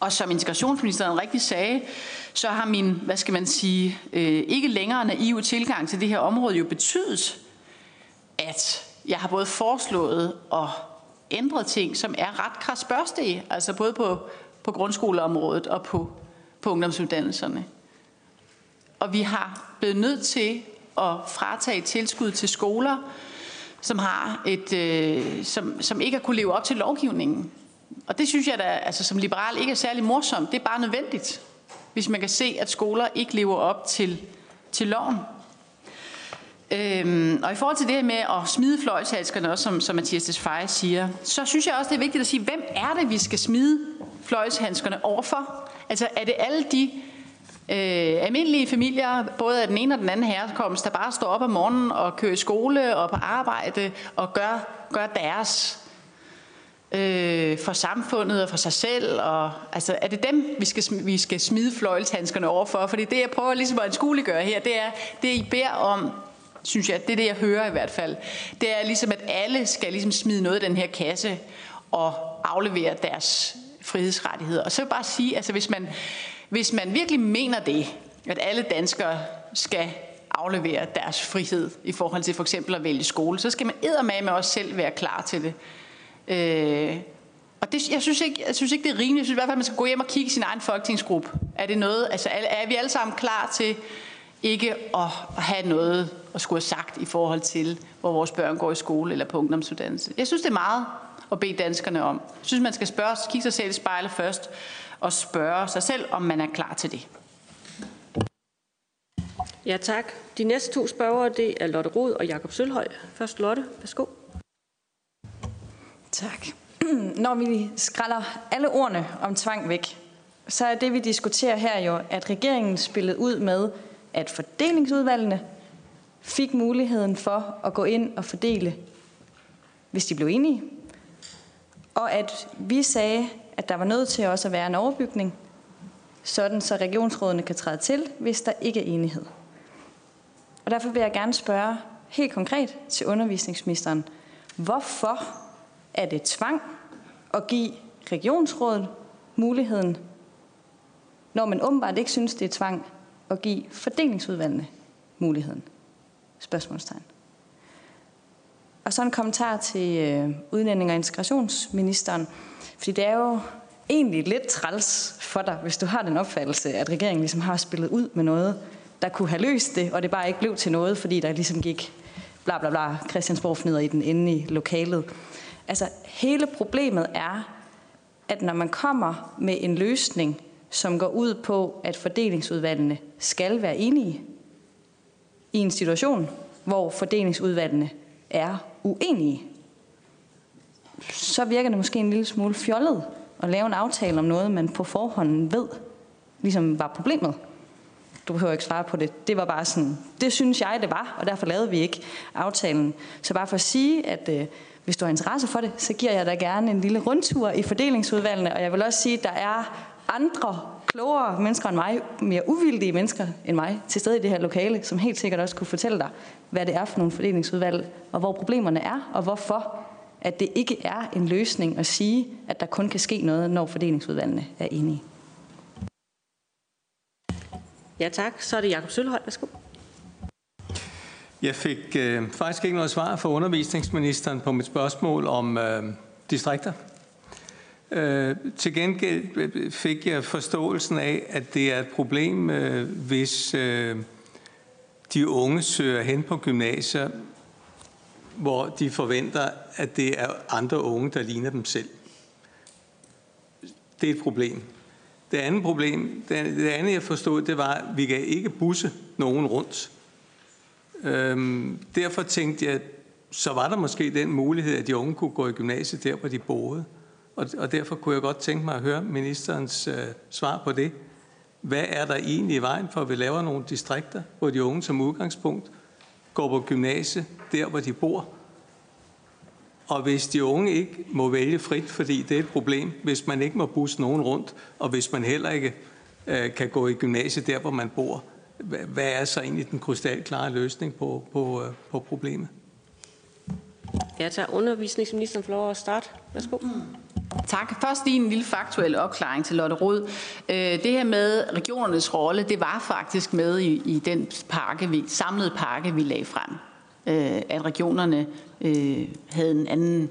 S3: Og som integrationsministeren rigtig sagde, så har min, hvad skal man sige, øh, ikke længere naive tilgang til det her område jo betydet, at jeg har både foreslået og ændret ting, som er ret krasbørstige, altså både på, på grundskoleområdet og på, på ungdomsuddannelserne. Og vi har blevet nødt til at fratage tilskud til skoler, som, har et, øh, som, som ikke har kunne leve op til lovgivningen. Og det synes jeg da, altså som liberal ikke er særlig morsomt. Det er bare nødvendigt, hvis man kan se, at skoler ikke lever op til, til loven. Øhm, og i forhold til det med at smide fløjshalskerne, også som, som Mathias Desfaye siger, så synes jeg også, det er vigtigt at sige, hvem er det, vi skal smide fløjshandskerne overfor? Altså er det alle de øh, almindelige familier, både af den ene og den anden herkomst, der bare står op om morgenen og kører i skole og på arbejde og gør, gør deres øh, for samfundet og for sig selv. Og, altså, er det dem, vi skal, vi skal smide fløjlshandskerne overfor? Fordi det, jeg prøver ligesom at anskueliggøre her, det er, det I beder om, synes jeg, det er det, jeg hører i hvert fald. Det er ligesom, at alle skal ligesom smide noget i den her kasse og aflevere deres frihedsrettigheder. Og så vil jeg bare sige, altså hvis man, hvis man virkelig mener det, at alle danskere skal aflevere deres frihed i forhold til for eksempel at vælge skole, så skal man med også selv være klar til det. Øh, og det, jeg, synes ikke, jeg synes ikke, det er rimeligt. Jeg synes i hvert fald, at man skal gå hjem og kigge i sin egen folketingsgruppe. Er, det noget, altså, er, er vi alle sammen klar til ikke at have noget at skulle have sagt i forhold til, hvor vores børn går i skole eller på ungdomsuddannelse? Jeg synes, det er meget at bede danskerne om. Jeg synes, man skal spørge, kigge sig selv i spejlet først, og spørge sig selv, om man er klar til det.
S2: Ja, tak. De næste to spørgere, det er Lotte Rod og Jakob Sølhøj. Først Lotte, værsgo.
S5: Tak. Når vi skræller alle ordene om tvang væk, så er det, vi diskuterer her jo, at regeringen spillede ud med, at fordelingsudvalgene fik muligheden for at gå ind og fordele, hvis de blev enige. Og at vi sagde, at der var nødt til også at være en overbygning, sådan så regionsrådene kan træde til, hvis der ikke er enighed. Og derfor vil jeg gerne spørge helt konkret til undervisningsministeren, hvorfor er det tvang at give regionsrådet muligheden, når man åbenbart ikke synes, det er tvang at give fordelingsudvalgene muligheden? Spørgsmålstegn. Og så en kommentar til øh, udlænding- og integrationsministeren. Fordi det er jo egentlig lidt træls for dig, hvis du har den opfattelse, at regeringen ligesom har spillet ud med noget, der kunne have løst det, og det bare ikke blev til noget, fordi der ligesom gik bla bla bla Christiansborg fnider i den inde i lokalet. Altså hele problemet er, at når man kommer med en løsning, som går ud på, at fordelingsudvalgene skal være enige i en situation, hvor fordelingsudvalgene er uenige, så virker det måske en lille smule fjollet at lave en aftale om noget, man på forhånd ved, ligesom var problemet. Du behøver ikke svare på det. Det var bare sådan, det synes jeg, det var, og derfor lavede vi ikke aftalen. Så bare for at sige, at øh, hvis du har interesse for det, så giver jeg dig gerne en lille rundtur i fordelingsudvalgene, og jeg vil også sige, at der er andre klogere mennesker end mig, mere uvildige mennesker end mig, til stede i det her lokale, som helt sikkert også kunne fortælle dig, hvad det er for nogle fordelingsudvalg, og hvor problemerne er, og hvorfor at det ikke er en løsning at sige, at der kun kan ske noget, når fordelingsudvalgene er enige.
S2: Ja tak. Så er det Jakob Sølhøj. Værsgo.
S8: Jeg fik øh, faktisk ikke noget svar fra undervisningsministeren på mit spørgsmål om øh, distrikter. Øh, til gengæld fik jeg forståelsen af, at det er et problem, øh, hvis øh, de unge søger hen på gymnasier, hvor de forventer, at det er andre unge, der ligner dem selv. Det er et problem. Det andet problem, det andet jeg forstod, det var, at vi kan ikke busse nogen rundt. Øhm, derfor tænkte jeg, så var der måske den mulighed, at de unge kunne gå i gymnasiet der, hvor de boede. Og, og derfor kunne jeg godt tænke mig at høre ministerens øh, svar på det. Hvad er der egentlig i vejen for, at vi laver nogle distrikter, hvor de unge som udgangspunkt går på gymnasie der, hvor de bor? Og hvis de unge ikke må vælge frit, fordi det er et problem, hvis man ikke må busse nogen rundt, og hvis man heller ikke øh, kan gå i gymnasiet der, hvor man bor, hvad er så egentlig den krystalklare løsning på, på, øh, på problemet?
S2: Jeg tager undervisningsministeren for lov at starte. Værsgo. Mm.
S3: Tak. Først lige en lille faktuel opklaring til Lotte Rod. Øh, det her med regionernes rolle, det var faktisk med i, i den pakke, vi, samlede pakke, vi lagde frem. Øh, at regionerne øh, havde en anden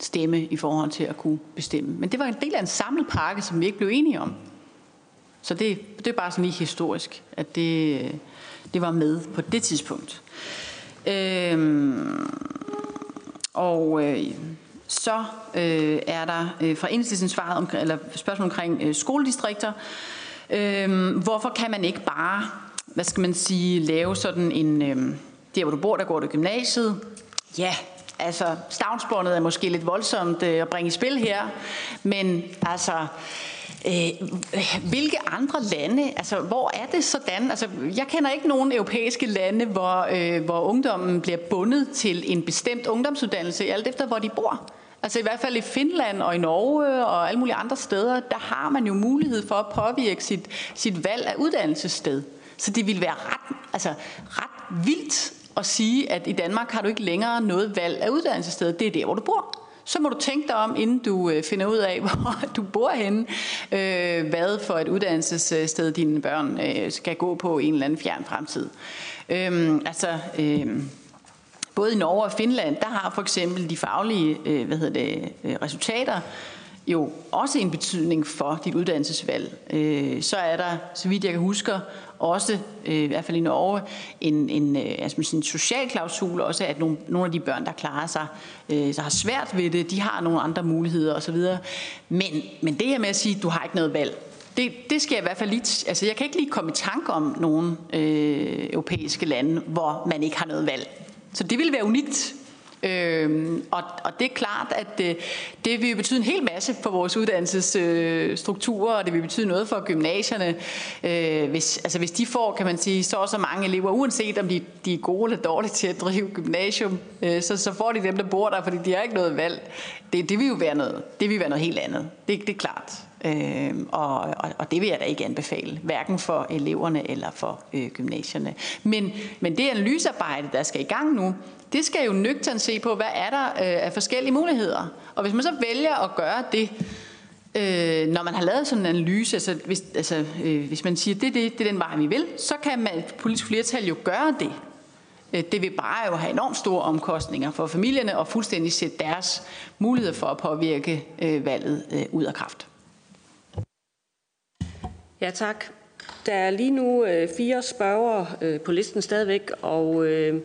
S3: stemme i forhold til at kunne bestemme. Men det var en del af en samlet pakke, som vi ikke blev enige om. Så det, det er bare sådan lige historisk, at det, det var med på det tidspunkt. Øhm, og øh, så øh, er der øh, fra enhedslisten svaret om, eller spørgsmål omkring øh, skoledistrikter. Øh, hvorfor kan man ikke bare, hvad skal man sige, lave sådan en, øh, der hvor du bor, der går du gymnasiet. Ja, altså stavnsbåndet er måske lidt voldsomt øh, at bringe i spil her, men altså Øh, hvilke andre lande, altså hvor er det sådan? Altså, jeg kender ikke nogen europæiske lande, hvor, øh, hvor ungdommen bliver bundet til en bestemt ungdomsuddannelse, alt efter hvor de bor. Altså i hvert fald i Finland og i Norge og alle mulige andre steder, der har man jo mulighed for at påvirke sit, sit valg af uddannelsessted. Så det vil være ret, altså, ret vildt at sige, at i Danmark har du ikke længere noget valg af uddannelsessted. Det er der, hvor du bor så må du tænke dig om, inden du øh, finder ud af, hvor du bor henne, øh, hvad for et uddannelsessted dine børn øh, skal gå på i en eller anden fjern fremtid. Øhm, altså, øh, både i Norge og Finland, der har for eksempel de faglige øh, hvad hedder det, øh, resultater jo også en betydning for dit uddannelsesvalg. Øh, så er der, så vidt jeg kan huske, også, øh, i hvert fald i Norge, en, en, altså en social klausul, også at nogle, nogle af de børn, der klarer sig, øh, så har svært ved det, de har nogle andre muligheder osv. Men, men det her med at sige, at du har ikke noget valg, det, det skal jeg i hvert fald lige, altså jeg kan ikke lige komme i tanke om nogle øh, europæiske lande, hvor man ikke har noget valg. Så det ville være unikt Øhm, og, og det er klart, at det, øh, det vil betyde en hel masse for vores uddannelsesstrukturer, øh, og det vil betyde noget for gymnasierne. Øh, hvis, altså hvis de får, kan man sige, så og så mange elever, uanset om de, de er gode eller dårlige til at drive gymnasium, øh, så, så får de dem, der bor der, fordi de har ikke noget valg. Det, det vil jo være noget, det vil være noget helt andet. Det, det er klart. Øh, og, og, og det vil jeg da ikke anbefale, hverken for eleverne eller for øh, gymnasierne. Men, men det analysearbejde, der skal i gang nu, det skal jo nøgternt se på, hvad er der øh, af forskellige muligheder. Og hvis man så vælger at gøre det, øh, når man har lavet sådan en analyse, altså hvis, altså, øh, hvis man siger, det, det, det er den vej, vi vil, så kan man politisk flertal jo gøre det. Øh, det vil bare jo have enormt store omkostninger for familierne og fuldstændig sætte deres mulighed for at påvirke øh, valget øh, ud af kraft.
S2: Ja, tak. Der er lige nu øh, fire spørgere øh, på listen stadigvæk, og øh,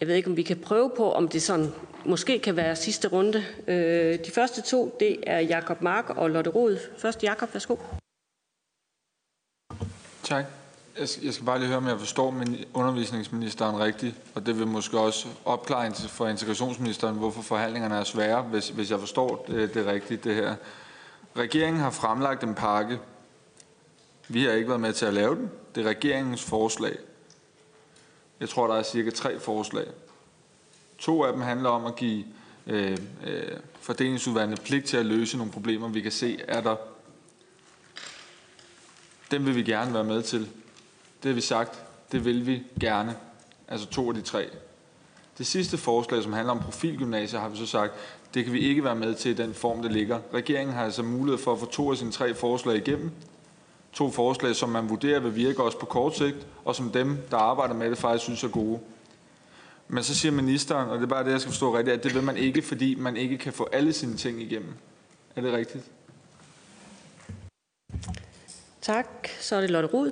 S2: jeg ved ikke, om vi kan prøve på, om det sådan måske kan være sidste runde. Øh, de første to, det er Jakob Mark og Lotte Rod. Først Jakob, værsgo.
S1: Tak. Jeg skal bare lige høre, om jeg forstår min undervisningsministeren rigtigt, og det vil måske også opklare for integrationsministeren, hvorfor forhandlingerne er svære, hvis, hvis jeg forstår det, det rigtigt, det her. Regeringen har fremlagt en pakke. Vi har ikke været med til at lave den. Det er regeringens forslag. Jeg tror, der er cirka tre forslag. To af dem handler om at give øh, øh, fordelingsudvalgene pligt til at løse nogle problemer, vi kan se er der. Dem vil vi gerne være med til. Det har vi sagt. Det vil vi gerne. Altså to af de tre. Det sidste forslag, som handler om profilgymnasier, har vi så sagt, det kan vi ikke være med til i den form, det ligger. Regeringen har altså mulighed for at få to af sine tre forslag igennem. To forslag, som man vurderer vil virke også på kort sigt, og som dem, der arbejder med det, faktisk synes er gode. Men så siger ministeren, og det er bare det, jeg skal forstå rigtigt, at det vil man ikke, fordi man ikke kan få alle sine ting igennem. Er det rigtigt?
S2: Tak. Så er det Lotte Rud.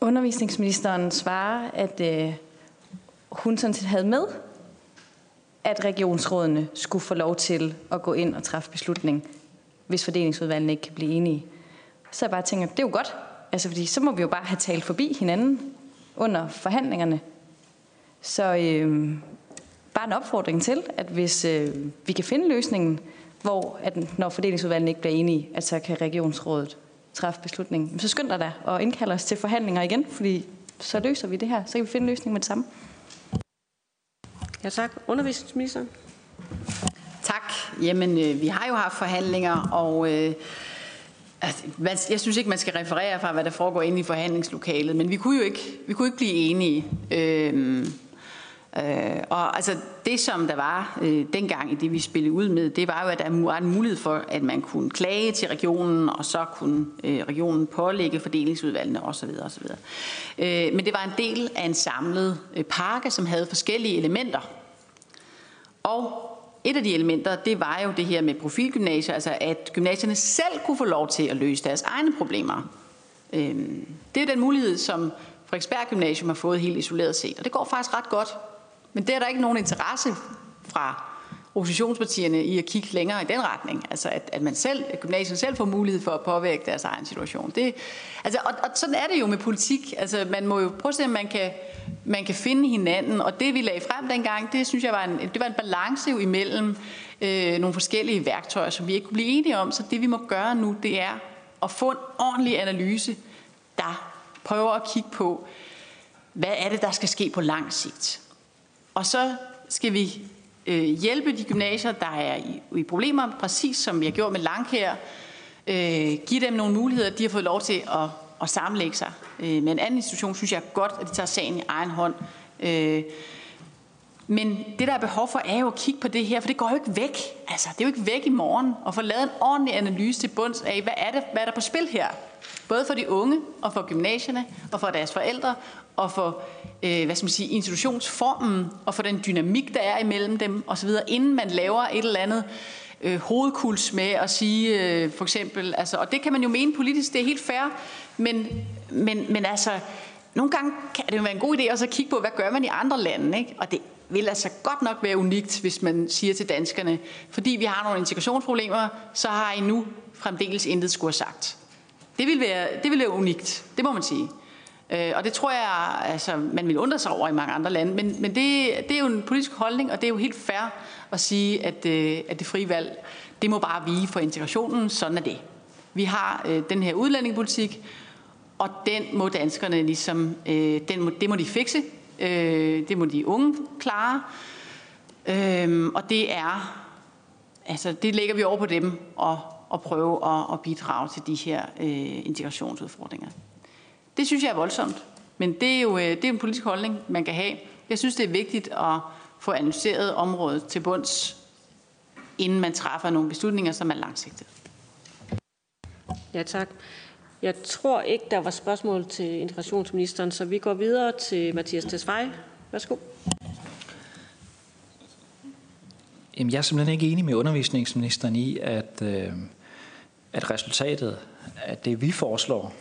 S5: Undervisningsministeren svarer, at øh, hun sådan set havde med, at regionsrådene skulle få lov til at gå ind og træffe beslutning, hvis fordelingsudvalgene ikke kan blive enige. Så jeg bare tænker, det er jo godt, altså fordi så må vi jo bare have talt forbi hinanden under forhandlingerne. Så øh, bare en opfordring til, at hvis øh, vi kan finde løsningen, hvor at når fordelingsudvalgene ikke bliver enige, at så kan regionsrådet træffe beslutningen. Så skynd dig da og indkald os til forhandlinger igen, fordi så løser vi det her. Så kan vi finde en løsning med det samme.
S2: Ja, tak. Undervisningsministeren.
S3: Tak. Jamen, øh, vi har jo haft forhandlinger, og øh, altså, jeg synes ikke, man skal referere fra, hvad der foregår inde i forhandlingslokalet, men vi kunne jo ikke, vi kunne ikke blive enige. Øh, Øh, og altså det, som der var øh, dengang i det, vi spillede ud med, det var jo, at der var en mulighed for, at man kunne klage til regionen, og så kunne øh, regionen pålægge fordelingsudvalgene osv. osv. Øh, men det var en del af en samlet øh, pakke, som havde forskellige elementer. Og et af de elementer, det var jo det her med profilgymnasier, altså at gymnasierne selv kunne få lov til at løse deres egne problemer. Øh, det er den mulighed, som Frederiksberg Gymnasium har fået helt isoleret set, og det går faktisk ret godt. Men det er der ikke nogen interesse fra oppositionspartierne i at kigge længere i den retning. Altså at, at man selv, at gymnasiet selv får mulighed for at påvirke deres egen situation. Det, altså, og, og sådan er det jo med politik. Altså man må jo prøve at se, om man kan, man kan finde hinanden. Og det vi lagde frem dengang, det synes jeg var en, det var en balance jo imellem øh, nogle forskellige værktøjer, som vi ikke kunne blive enige om. Så det vi må gøre nu, det er at få en ordentlig analyse, der prøver at kigge på, hvad er det, der skal ske på lang sigt. Og så skal vi øh, hjælpe de gymnasier, der er i, i problemer, præcis som vi har gjort med Langkær. Øh, give dem nogle muligheder, de har fået lov til at, at sammenlægge sig. Øh, med en anden institution synes jeg godt, at de tager sagen i egen hånd. Øh, men det, der er behov for, er jo at kigge på det her, for det går jo ikke væk. Altså, det er jo ikke væk i morgen. Og få lavet en ordentlig analyse til bunds af, hvad er, det, hvad er der på spil her? Både for de unge, og for gymnasierne, og for deres forældre, og for øh, hvad skal man sige, institutionsformen, og for den dynamik, der er imellem dem osv., inden man laver et eller andet øh, hovedkuls med at sige, øh, for eksempel, altså, og det kan man jo mene politisk, det er helt fair, men, men, men altså, nogle gange kan det jo være en god idé også at kigge på, hvad gør man i andre lande, ikke? og det vil altså godt nok være unikt, hvis man siger til danskerne, fordi vi har nogle integrationsproblemer, så har I nu fremdeles intet skulle have sagt. Det vil være, det vil være unikt, det må man sige. Øh, og det tror jeg, altså, man vil undre sig over i mange andre lande. Men, men det, det er jo en politisk holdning, og det er jo helt fair at sige, at, øh, at det frie valg, det må bare vige for integrationen. Sådan er det. Vi har øh, den her udlændingepolitik, og den må danskerne ligesom, øh, den må, det må de fikse. Øh, det må de unge klare. Øh, og det er, altså det lægger vi over på dem og, og prøve at, at bidrage til de her øh, integrationsudfordringer. Det synes jeg er voldsomt. Men det er jo øh, det er en politisk holdning, man kan have. Jeg synes, det er vigtigt at få analyseret området til bunds, inden man træffer nogle beslutninger, som er langsigtede.
S2: Ja, tak. Jeg tror ikke, der var spørgsmål til integrationsministeren, så vi går videre til Mathias Tesfaye. Værsgo.
S6: Jamen, jeg er simpelthen ikke enig med undervisningsministeren i, at, øh, at resultatet af det, vi foreslår,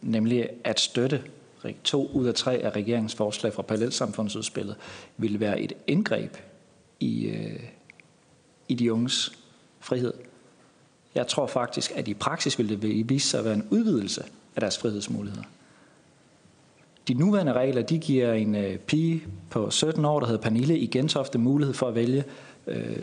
S6: nemlig at støtte to ud af tre af regeringens forslag fra parallelsamfundsudspillet, ville være et indgreb i, øh, i de unges frihed. Jeg tror faktisk, at i praksis vil det vise sig at være en udvidelse af deres frihedsmuligheder. De nuværende regler de giver en øh, pige på 17 år, der hedder Pernille i Gentofte, mulighed for at vælge øh,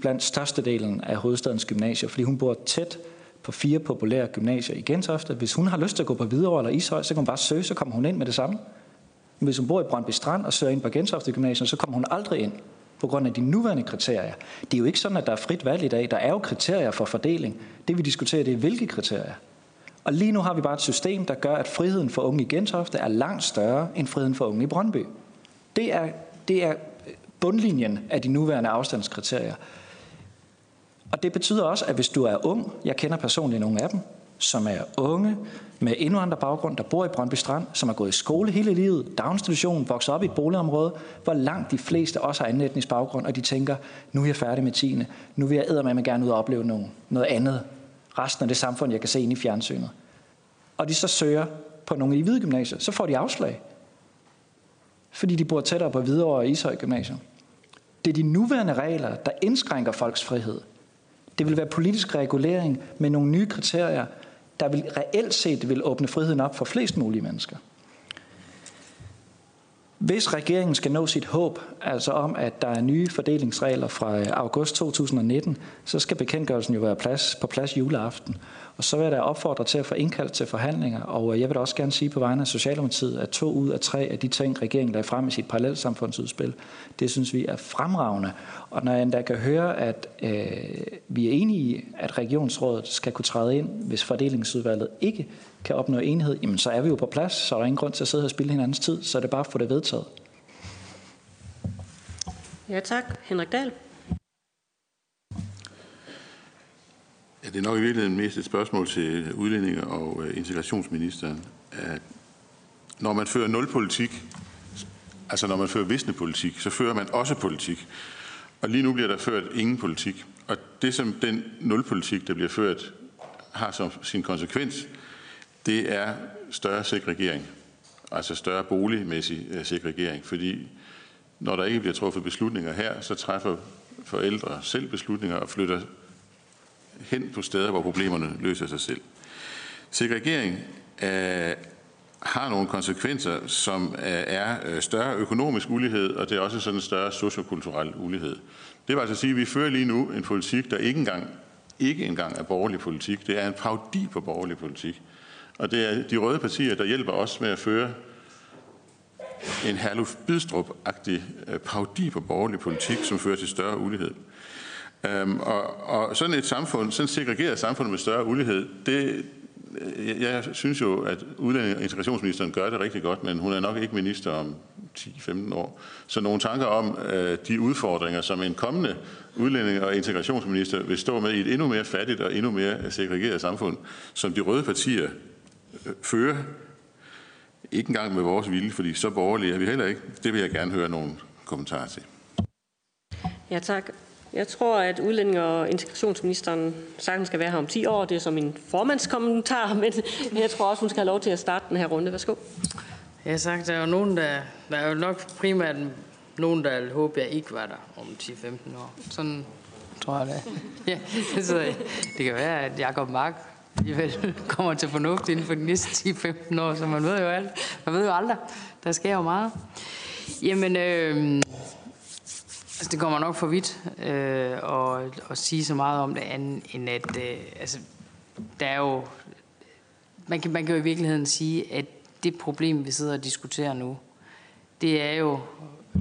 S6: blandt størstedelen af hovedstadens gymnasier, fordi hun bor tæt på fire populære gymnasier i Gentofte. Hvis hun har lyst til at gå på Hvidovre eller Ishøj, så kan hun bare søge, så kommer hun ind med det samme. Men hvis hun bor i Brøndby Strand og søger ind på Gentofte Gymnasium, så kommer hun aldrig ind på grund af de nuværende kriterier. Det er jo ikke sådan, at der er frit valg i dag. Der er jo kriterier for fordeling. Det vi diskuterer, det er hvilke kriterier. Og lige nu har vi bare et system, der gør, at friheden for unge i Gentofte er langt større end friheden for unge i Brøndby. Det er, det er bundlinjen af de nuværende afstandskriterier. Og det betyder også, at hvis du er ung, jeg kender personligt nogle af dem, som er unge med indvandrerbaggrund, der bor i Brøndby Strand, som har gået i skole hele livet, daginstitution, vokset op i et boligområde, hvor langt de fleste også har anden etnisk baggrund, og de tænker, nu er jeg færdig med 10. Nu vil jeg med gerne ud og opleve noget, noget andet. Resten af det samfund, jeg kan se ind i fjernsynet. Og de så søger på nogle i hvide gymnasier, så får de afslag. Fordi de bor tættere på Hvidovre og Ishøj Gymnasium. Det er de nuværende regler, der indskrænker folks frihed. Det vil være politisk regulering med nogle nye kriterier, der vil reelt set vil åbne friheden op for flest mulige mennesker. Hvis regeringen skal nå sit håb, altså om, at der er nye fordelingsregler fra øh, august 2019, så skal bekendtgørelsen jo være plads, på plads juleaften. Og så vil jeg da opfordre til at få indkaldt til forhandlinger, og øh, jeg vil da også gerne sige på vegne af Socialdemokratiet, at to ud af tre af de ting, regeringen lagde frem i sit parallelsamfundsudspil, det synes vi er fremragende. Og når jeg endda kan høre, at øh, vi er enige i, at regionsrådet skal kunne træde ind, hvis fordelingsudvalget ikke kan opnå enhed, jamen så er vi jo på plads, så er der ingen grund til at sidde og spille hinandens tid, så er det bare at få det vedtaget.
S2: Ja, tak. Henrik Dahl.
S7: Det er nok i virkeligheden mest et spørgsmål til udlændinge- og øh, integrationsministeren. At når man fører nulpolitik, altså når man fører visne politik, så fører man også politik. Og lige nu bliver der ført ingen politik. Og det, som den nulpolitik, der bliver ført, har som sin konsekvens, det er større segregering. Altså større boligmæssig øh, segregering. Fordi når der ikke bliver truffet beslutninger her, så træffer forældre selv beslutninger og flytter hen på steder, hvor problemerne løser sig selv. Segregering øh, har nogle konsekvenser, som øh, er øh, større økonomisk ulighed, og det er også sådan en større sociokulturel ulighed. Det vil altså sige, at vi fører lige nu en politik, der ikke engang, ikke engang er borgerlig politik. Det er en parodi på borgerlig politik. Og det er de røde partier, der hjælper os med at føre en Herluf Bidstrup-agtig øh, parodi på borgerlig politik, som fører til større ulighed. Øhm, og, og sådan et samfund, sådan et segregeret samfund med større ulighed, det, øh, jeg, jeg synes jo, at udlænding- og integrationsministeren gør det rigtig godt, men hun er nok ikke minister om 10-15 år. Så nogle tanker om øh, de udfordringer, som en kommende udlænding- og integrationsminister vil stå med i et endnu mere fattigt og endnu mere segregeret samfund, som de røde partier øh, fører, ikke engang med vores vilje, fordi så borgerlige er vi heller ikke. Det vil jeg gerne høre nogle kommentarer til.
S2: Ja, tak. Jeg tror, at udlændinge- og integrationsministeren sagtens skal være her om 10 år. Det er som min formandskommentar, men jeg tror også, hun skal have lov til at starte den her runde. Værsgo.
S4: Jeg har sagt, der er jo nogen, der, der er jo nok primært nogen, der vil håbe, jeg ikke var der om 10-15 år. Sådan tror jeg det. Ja, så det kan være, at Jacob Mark alligevel kommer til fornuft inden for de næste 10-15 år, så man ved jo alt. Man ved jo aldrig. Der sker jo meget. Jamen, øh, altså det kommer nok for vidt øh, at, at sige så meget om det andet, end at øh, altså, der er jo, man kan, man kan jo i virkeligheden sige, at det problem, vi sidder og diskuterer nu, det er jo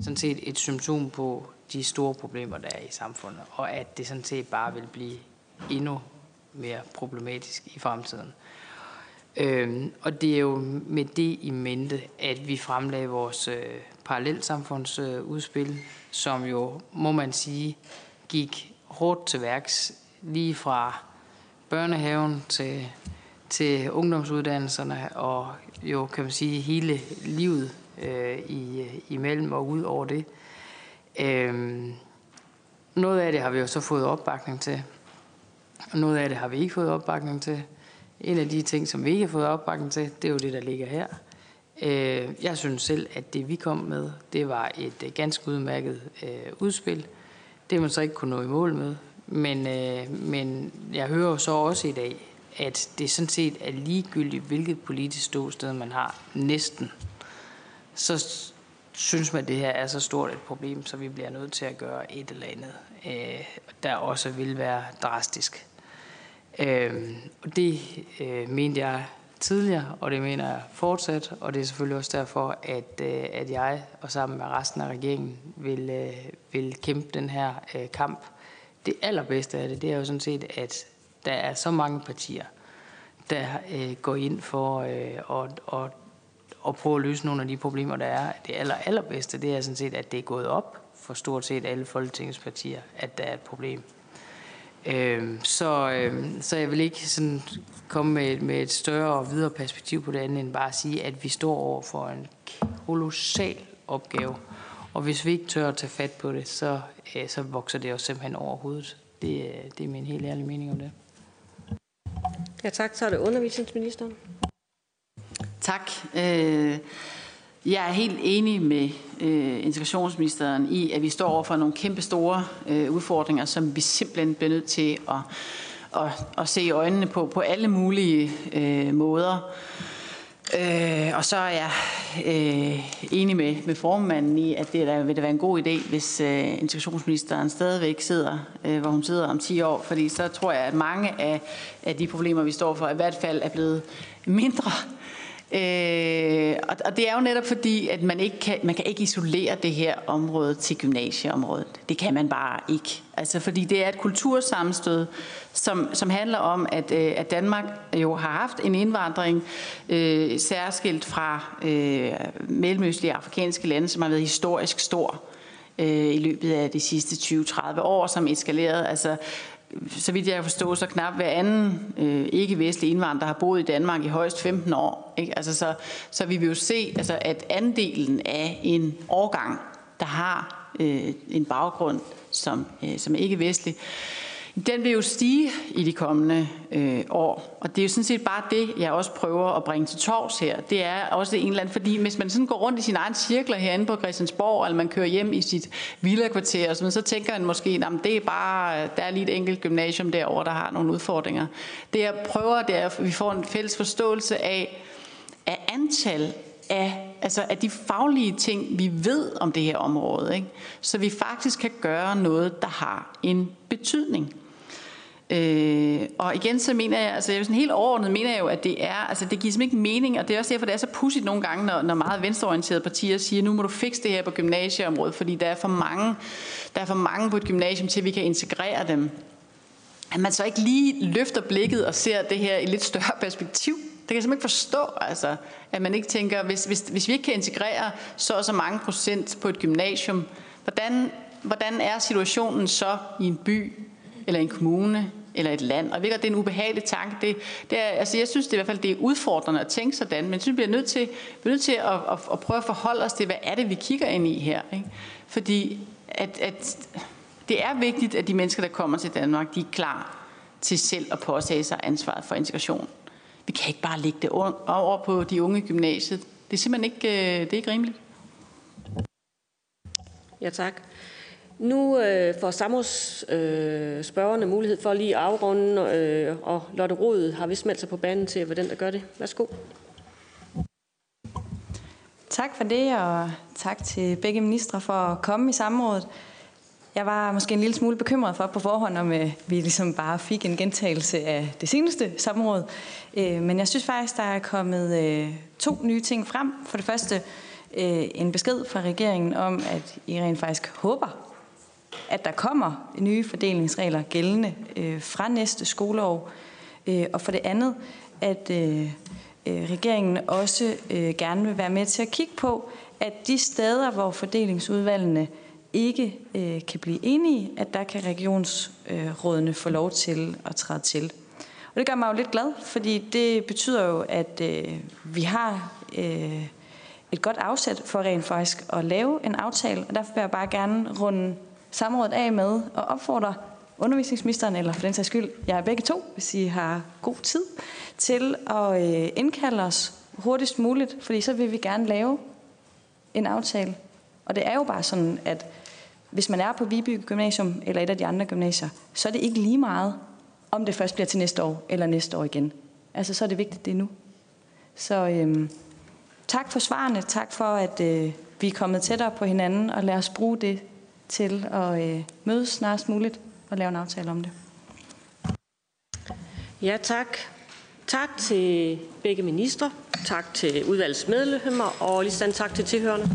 S4: sådan set et symptom på de store problemer, der er i samfundet, og at det sådan set bare vil blive endnu mere problematisk i fremtiden. Øhm, og det er jo med det i mente, at vi fremlagde vores øh, parallelsamfundsudspil, som jo, må man sige, gik hårdt til værks lige fra børnehaven til, til ungdomsuddannelserne og jo, kan man sige, hele livet øh, i, øh, imellem og ud over det. Øhm, noget af det har vi jo så fået opbakning til, og noget af det har vi ikke fået opbakning til. En af de ting, som vi ikke har fået opbakning til, det er jo det, der ligger her. Øh, jeg synes selv, at det vi kom med, det var et øh, ganske udmærket øh, udspil. Det man så ikke kunne nå i mål med. Men, øh, men jeg hører jo så også i dag, at det sådan set er ligegyldigt, hvilket politisk ståsted man har, næsten. Så synes man, at det her er så stort et problem, så vi bliver nødt til at gøre et eller andet, øh, der også vil være drastisk. Øh, og det øh, mente jeg tidligere, og det mener jeg fortsat, og det er selvfølgelig også derfor, at, øh, at jeg og sammen med resten af regeringen vil, øh, vil kæmpe den her øh, kamp. Det allerbedste af det, det er jo sådan set, at der er så mange partier, der går ind for at, at, at prøve at løse nogle af de problemer, der er. Det aller, allerbedste, det er sådan set, at det er gået op for stort set alle Folketingets partier, at der er et problem. Øh, så, øh, så jeg vil ikke sådan komme med, med et større og videre perspektiv på det andet, end bare at sige, at vi står over for en kolossal opgave. Og hvis vi ikke tør at tage fat på det, så, øh, så vokser det jo simpelthen over hovedet. Det, det er min helt ærlige mening om det.
S2: Ja, tak. Så er det undervisningsministeren.
S3: Tak. Øh, jeg er helt enig med øh, integrationsministeren i, at vi står over for nogle kæmpe store øh, udfordringer, som vi simpelthen bliver nødt til at, at, at se i øjnene på, på alle mulige øh, måder. Øh, og så er jeg øh, enig med, med formanden i, at det der, vil det være en god idé, hvis øh, integrationsministeren stadigvæk sidder, øh, hvor hun sidder om 10 år, fordi så tror jeg, at mange af, af de problemer, vi står for, i hvert fald er blevet mindre Øh, og, og det er jo netop fordi, at man ikke kan, man kan ikke isolere det her område til gymnasieområdet. Det kan man bare ikke. Altså fordi det er et kultursammenstød, som, som handler om, at, øh, at Danmark jo har haft en indvandring øh, særskilt fra øh, mellemøstlige afrikanske lande, som har været historisk stor øh, i løbet af de sidste 20-30 år, som eskalerede. Altså, så vidt jeg forstår, så knap hver anden øh, ikke-vestlig indvandrer har boet i Danmark i højst 15 år. Ikke? Altså, så, så vi vil jo se, altså, at andelen af en årgang, der har øh, en baggrund som, øh, som ikke-vestlig, den vil jo stige i de kommende øh, år. Og det er jo sådan set bare det, jeg også prøver at bringe til tors her. Det er også en eller anden, fordi hvis man sådan går rundt i sin egen cirkler herinde på Christiansborg, eller man kører hjem i sit villakvarter, så, så tænker man måske, at det er bare, der er lige et enkelt gymnasium derovre, der har nogle udfordringer. Det jeg prøver, det er, at vi får en fælles forståelse af, af antal af, altså af de faglige ting, vi ved om det her område, ikke? så vi faktisk kan gøre noget, der har en betydning. Øh, og igen så mener jeg, altså jeg er sådan helt overordnet mener jeg jo, at det er, altså det giver simpelthen ikke mening, og det er også derfor, det er så pudsigt nogle gange, når, når meget venstreorienterede partier siger, nu må du fikse det her på gymnasieområdet, fordi der er for mange, der er for mange på et gymnasium til, at vi kan integrere dem. At man så ikke lige løfter blikket og ser det her i lidt større perspektiv. Det kan jeg simpelthen ikke forstå, altså, at man ikke tænker, hvis, hvis, hvis vi ikke kan integrere så og så mange procent på et gymnasium, hvordan, hvordan er situationen så i en by eller en kommune eller et land. Og jeg ved at det er en ubehagelig tanke. Det, det er, altså jeg synes det er i hvert fald, det er udfordrende at tænke sådan, men jeg synes, vi er nødt til, vi er nødt til at, at, at, prøve at forholde os til, hvad er det, vi kigger ind i her. Ikke? Fordi at, at det er vigtigt, at de mennesker, der kommer til Danmark, de er klar til selv at påtage sig ansvaret for integration. Vi kan ikke bare lægge det over på de unge i gymnasiet. Det er simpelthen ikke, øh, det er ikke rimeligt.
S2: Ja, tak. Nu øh, får samrådsspørgerne øh, mulighed for lige at afrunde, øh, og Lotte Rod har vist meldt sig på banen til at være den, der gør det. Værsgo.
S5: Tak for det, og tak til begge ministre for at komme i samrådet. Jeg var måske en lille smule bekymret for på forhånd, om øh, vi ligesom bare fik en gentagelse af det seneste samråd. Øh, men jeg synes faktisk, der er kommet øh, to nye ting frem. For det første øh, en besked fra regeringen om, at I rent faktisk håber, at der kommer nye fordelingsregler gældende øh, fra næste skoleår. Øh, og for det andet, at øh, øh, regeringen også øh, gerne vil være med til at kigge på, at de steder, hvor fordelingsudvalgene ikke øh, kan blive enige, at der kan regionsrådene øh, få lov til at træde til. Og det gør mig jo lidt glad, fordi det betyder jo, at øh, vi har øh, et godt afsæt for rent faktisk at lave en aftale, og derfor vil jeg bare gerne runde samrådet af med at opfordre undervisningsministeren, eller for den sags skyld, jeg er begge to, hvis I har god tid, til at øh, indkalde os hurtigst muligt, fordi så vil vi gerne lave en aftale. Og det er jo bare sådan, at hvis man er på Viby Gymnasium eller et af de andre gymnasier, så er det ikke lige meget, om det først bliver til næste år eller næste år igen. Altså, så er det vigtigt, det er nu. Så øhm, tak for svarene. Tak for, at øh, vi er kommet tættere på hinanden, og lad os bruge det til at øh, mødes snarest muligt og lave en aftale om det.
S2: Ja, tak. Tak til begge ministre. Tak til udvalgets medlemmer, og lige tak til tilhørende.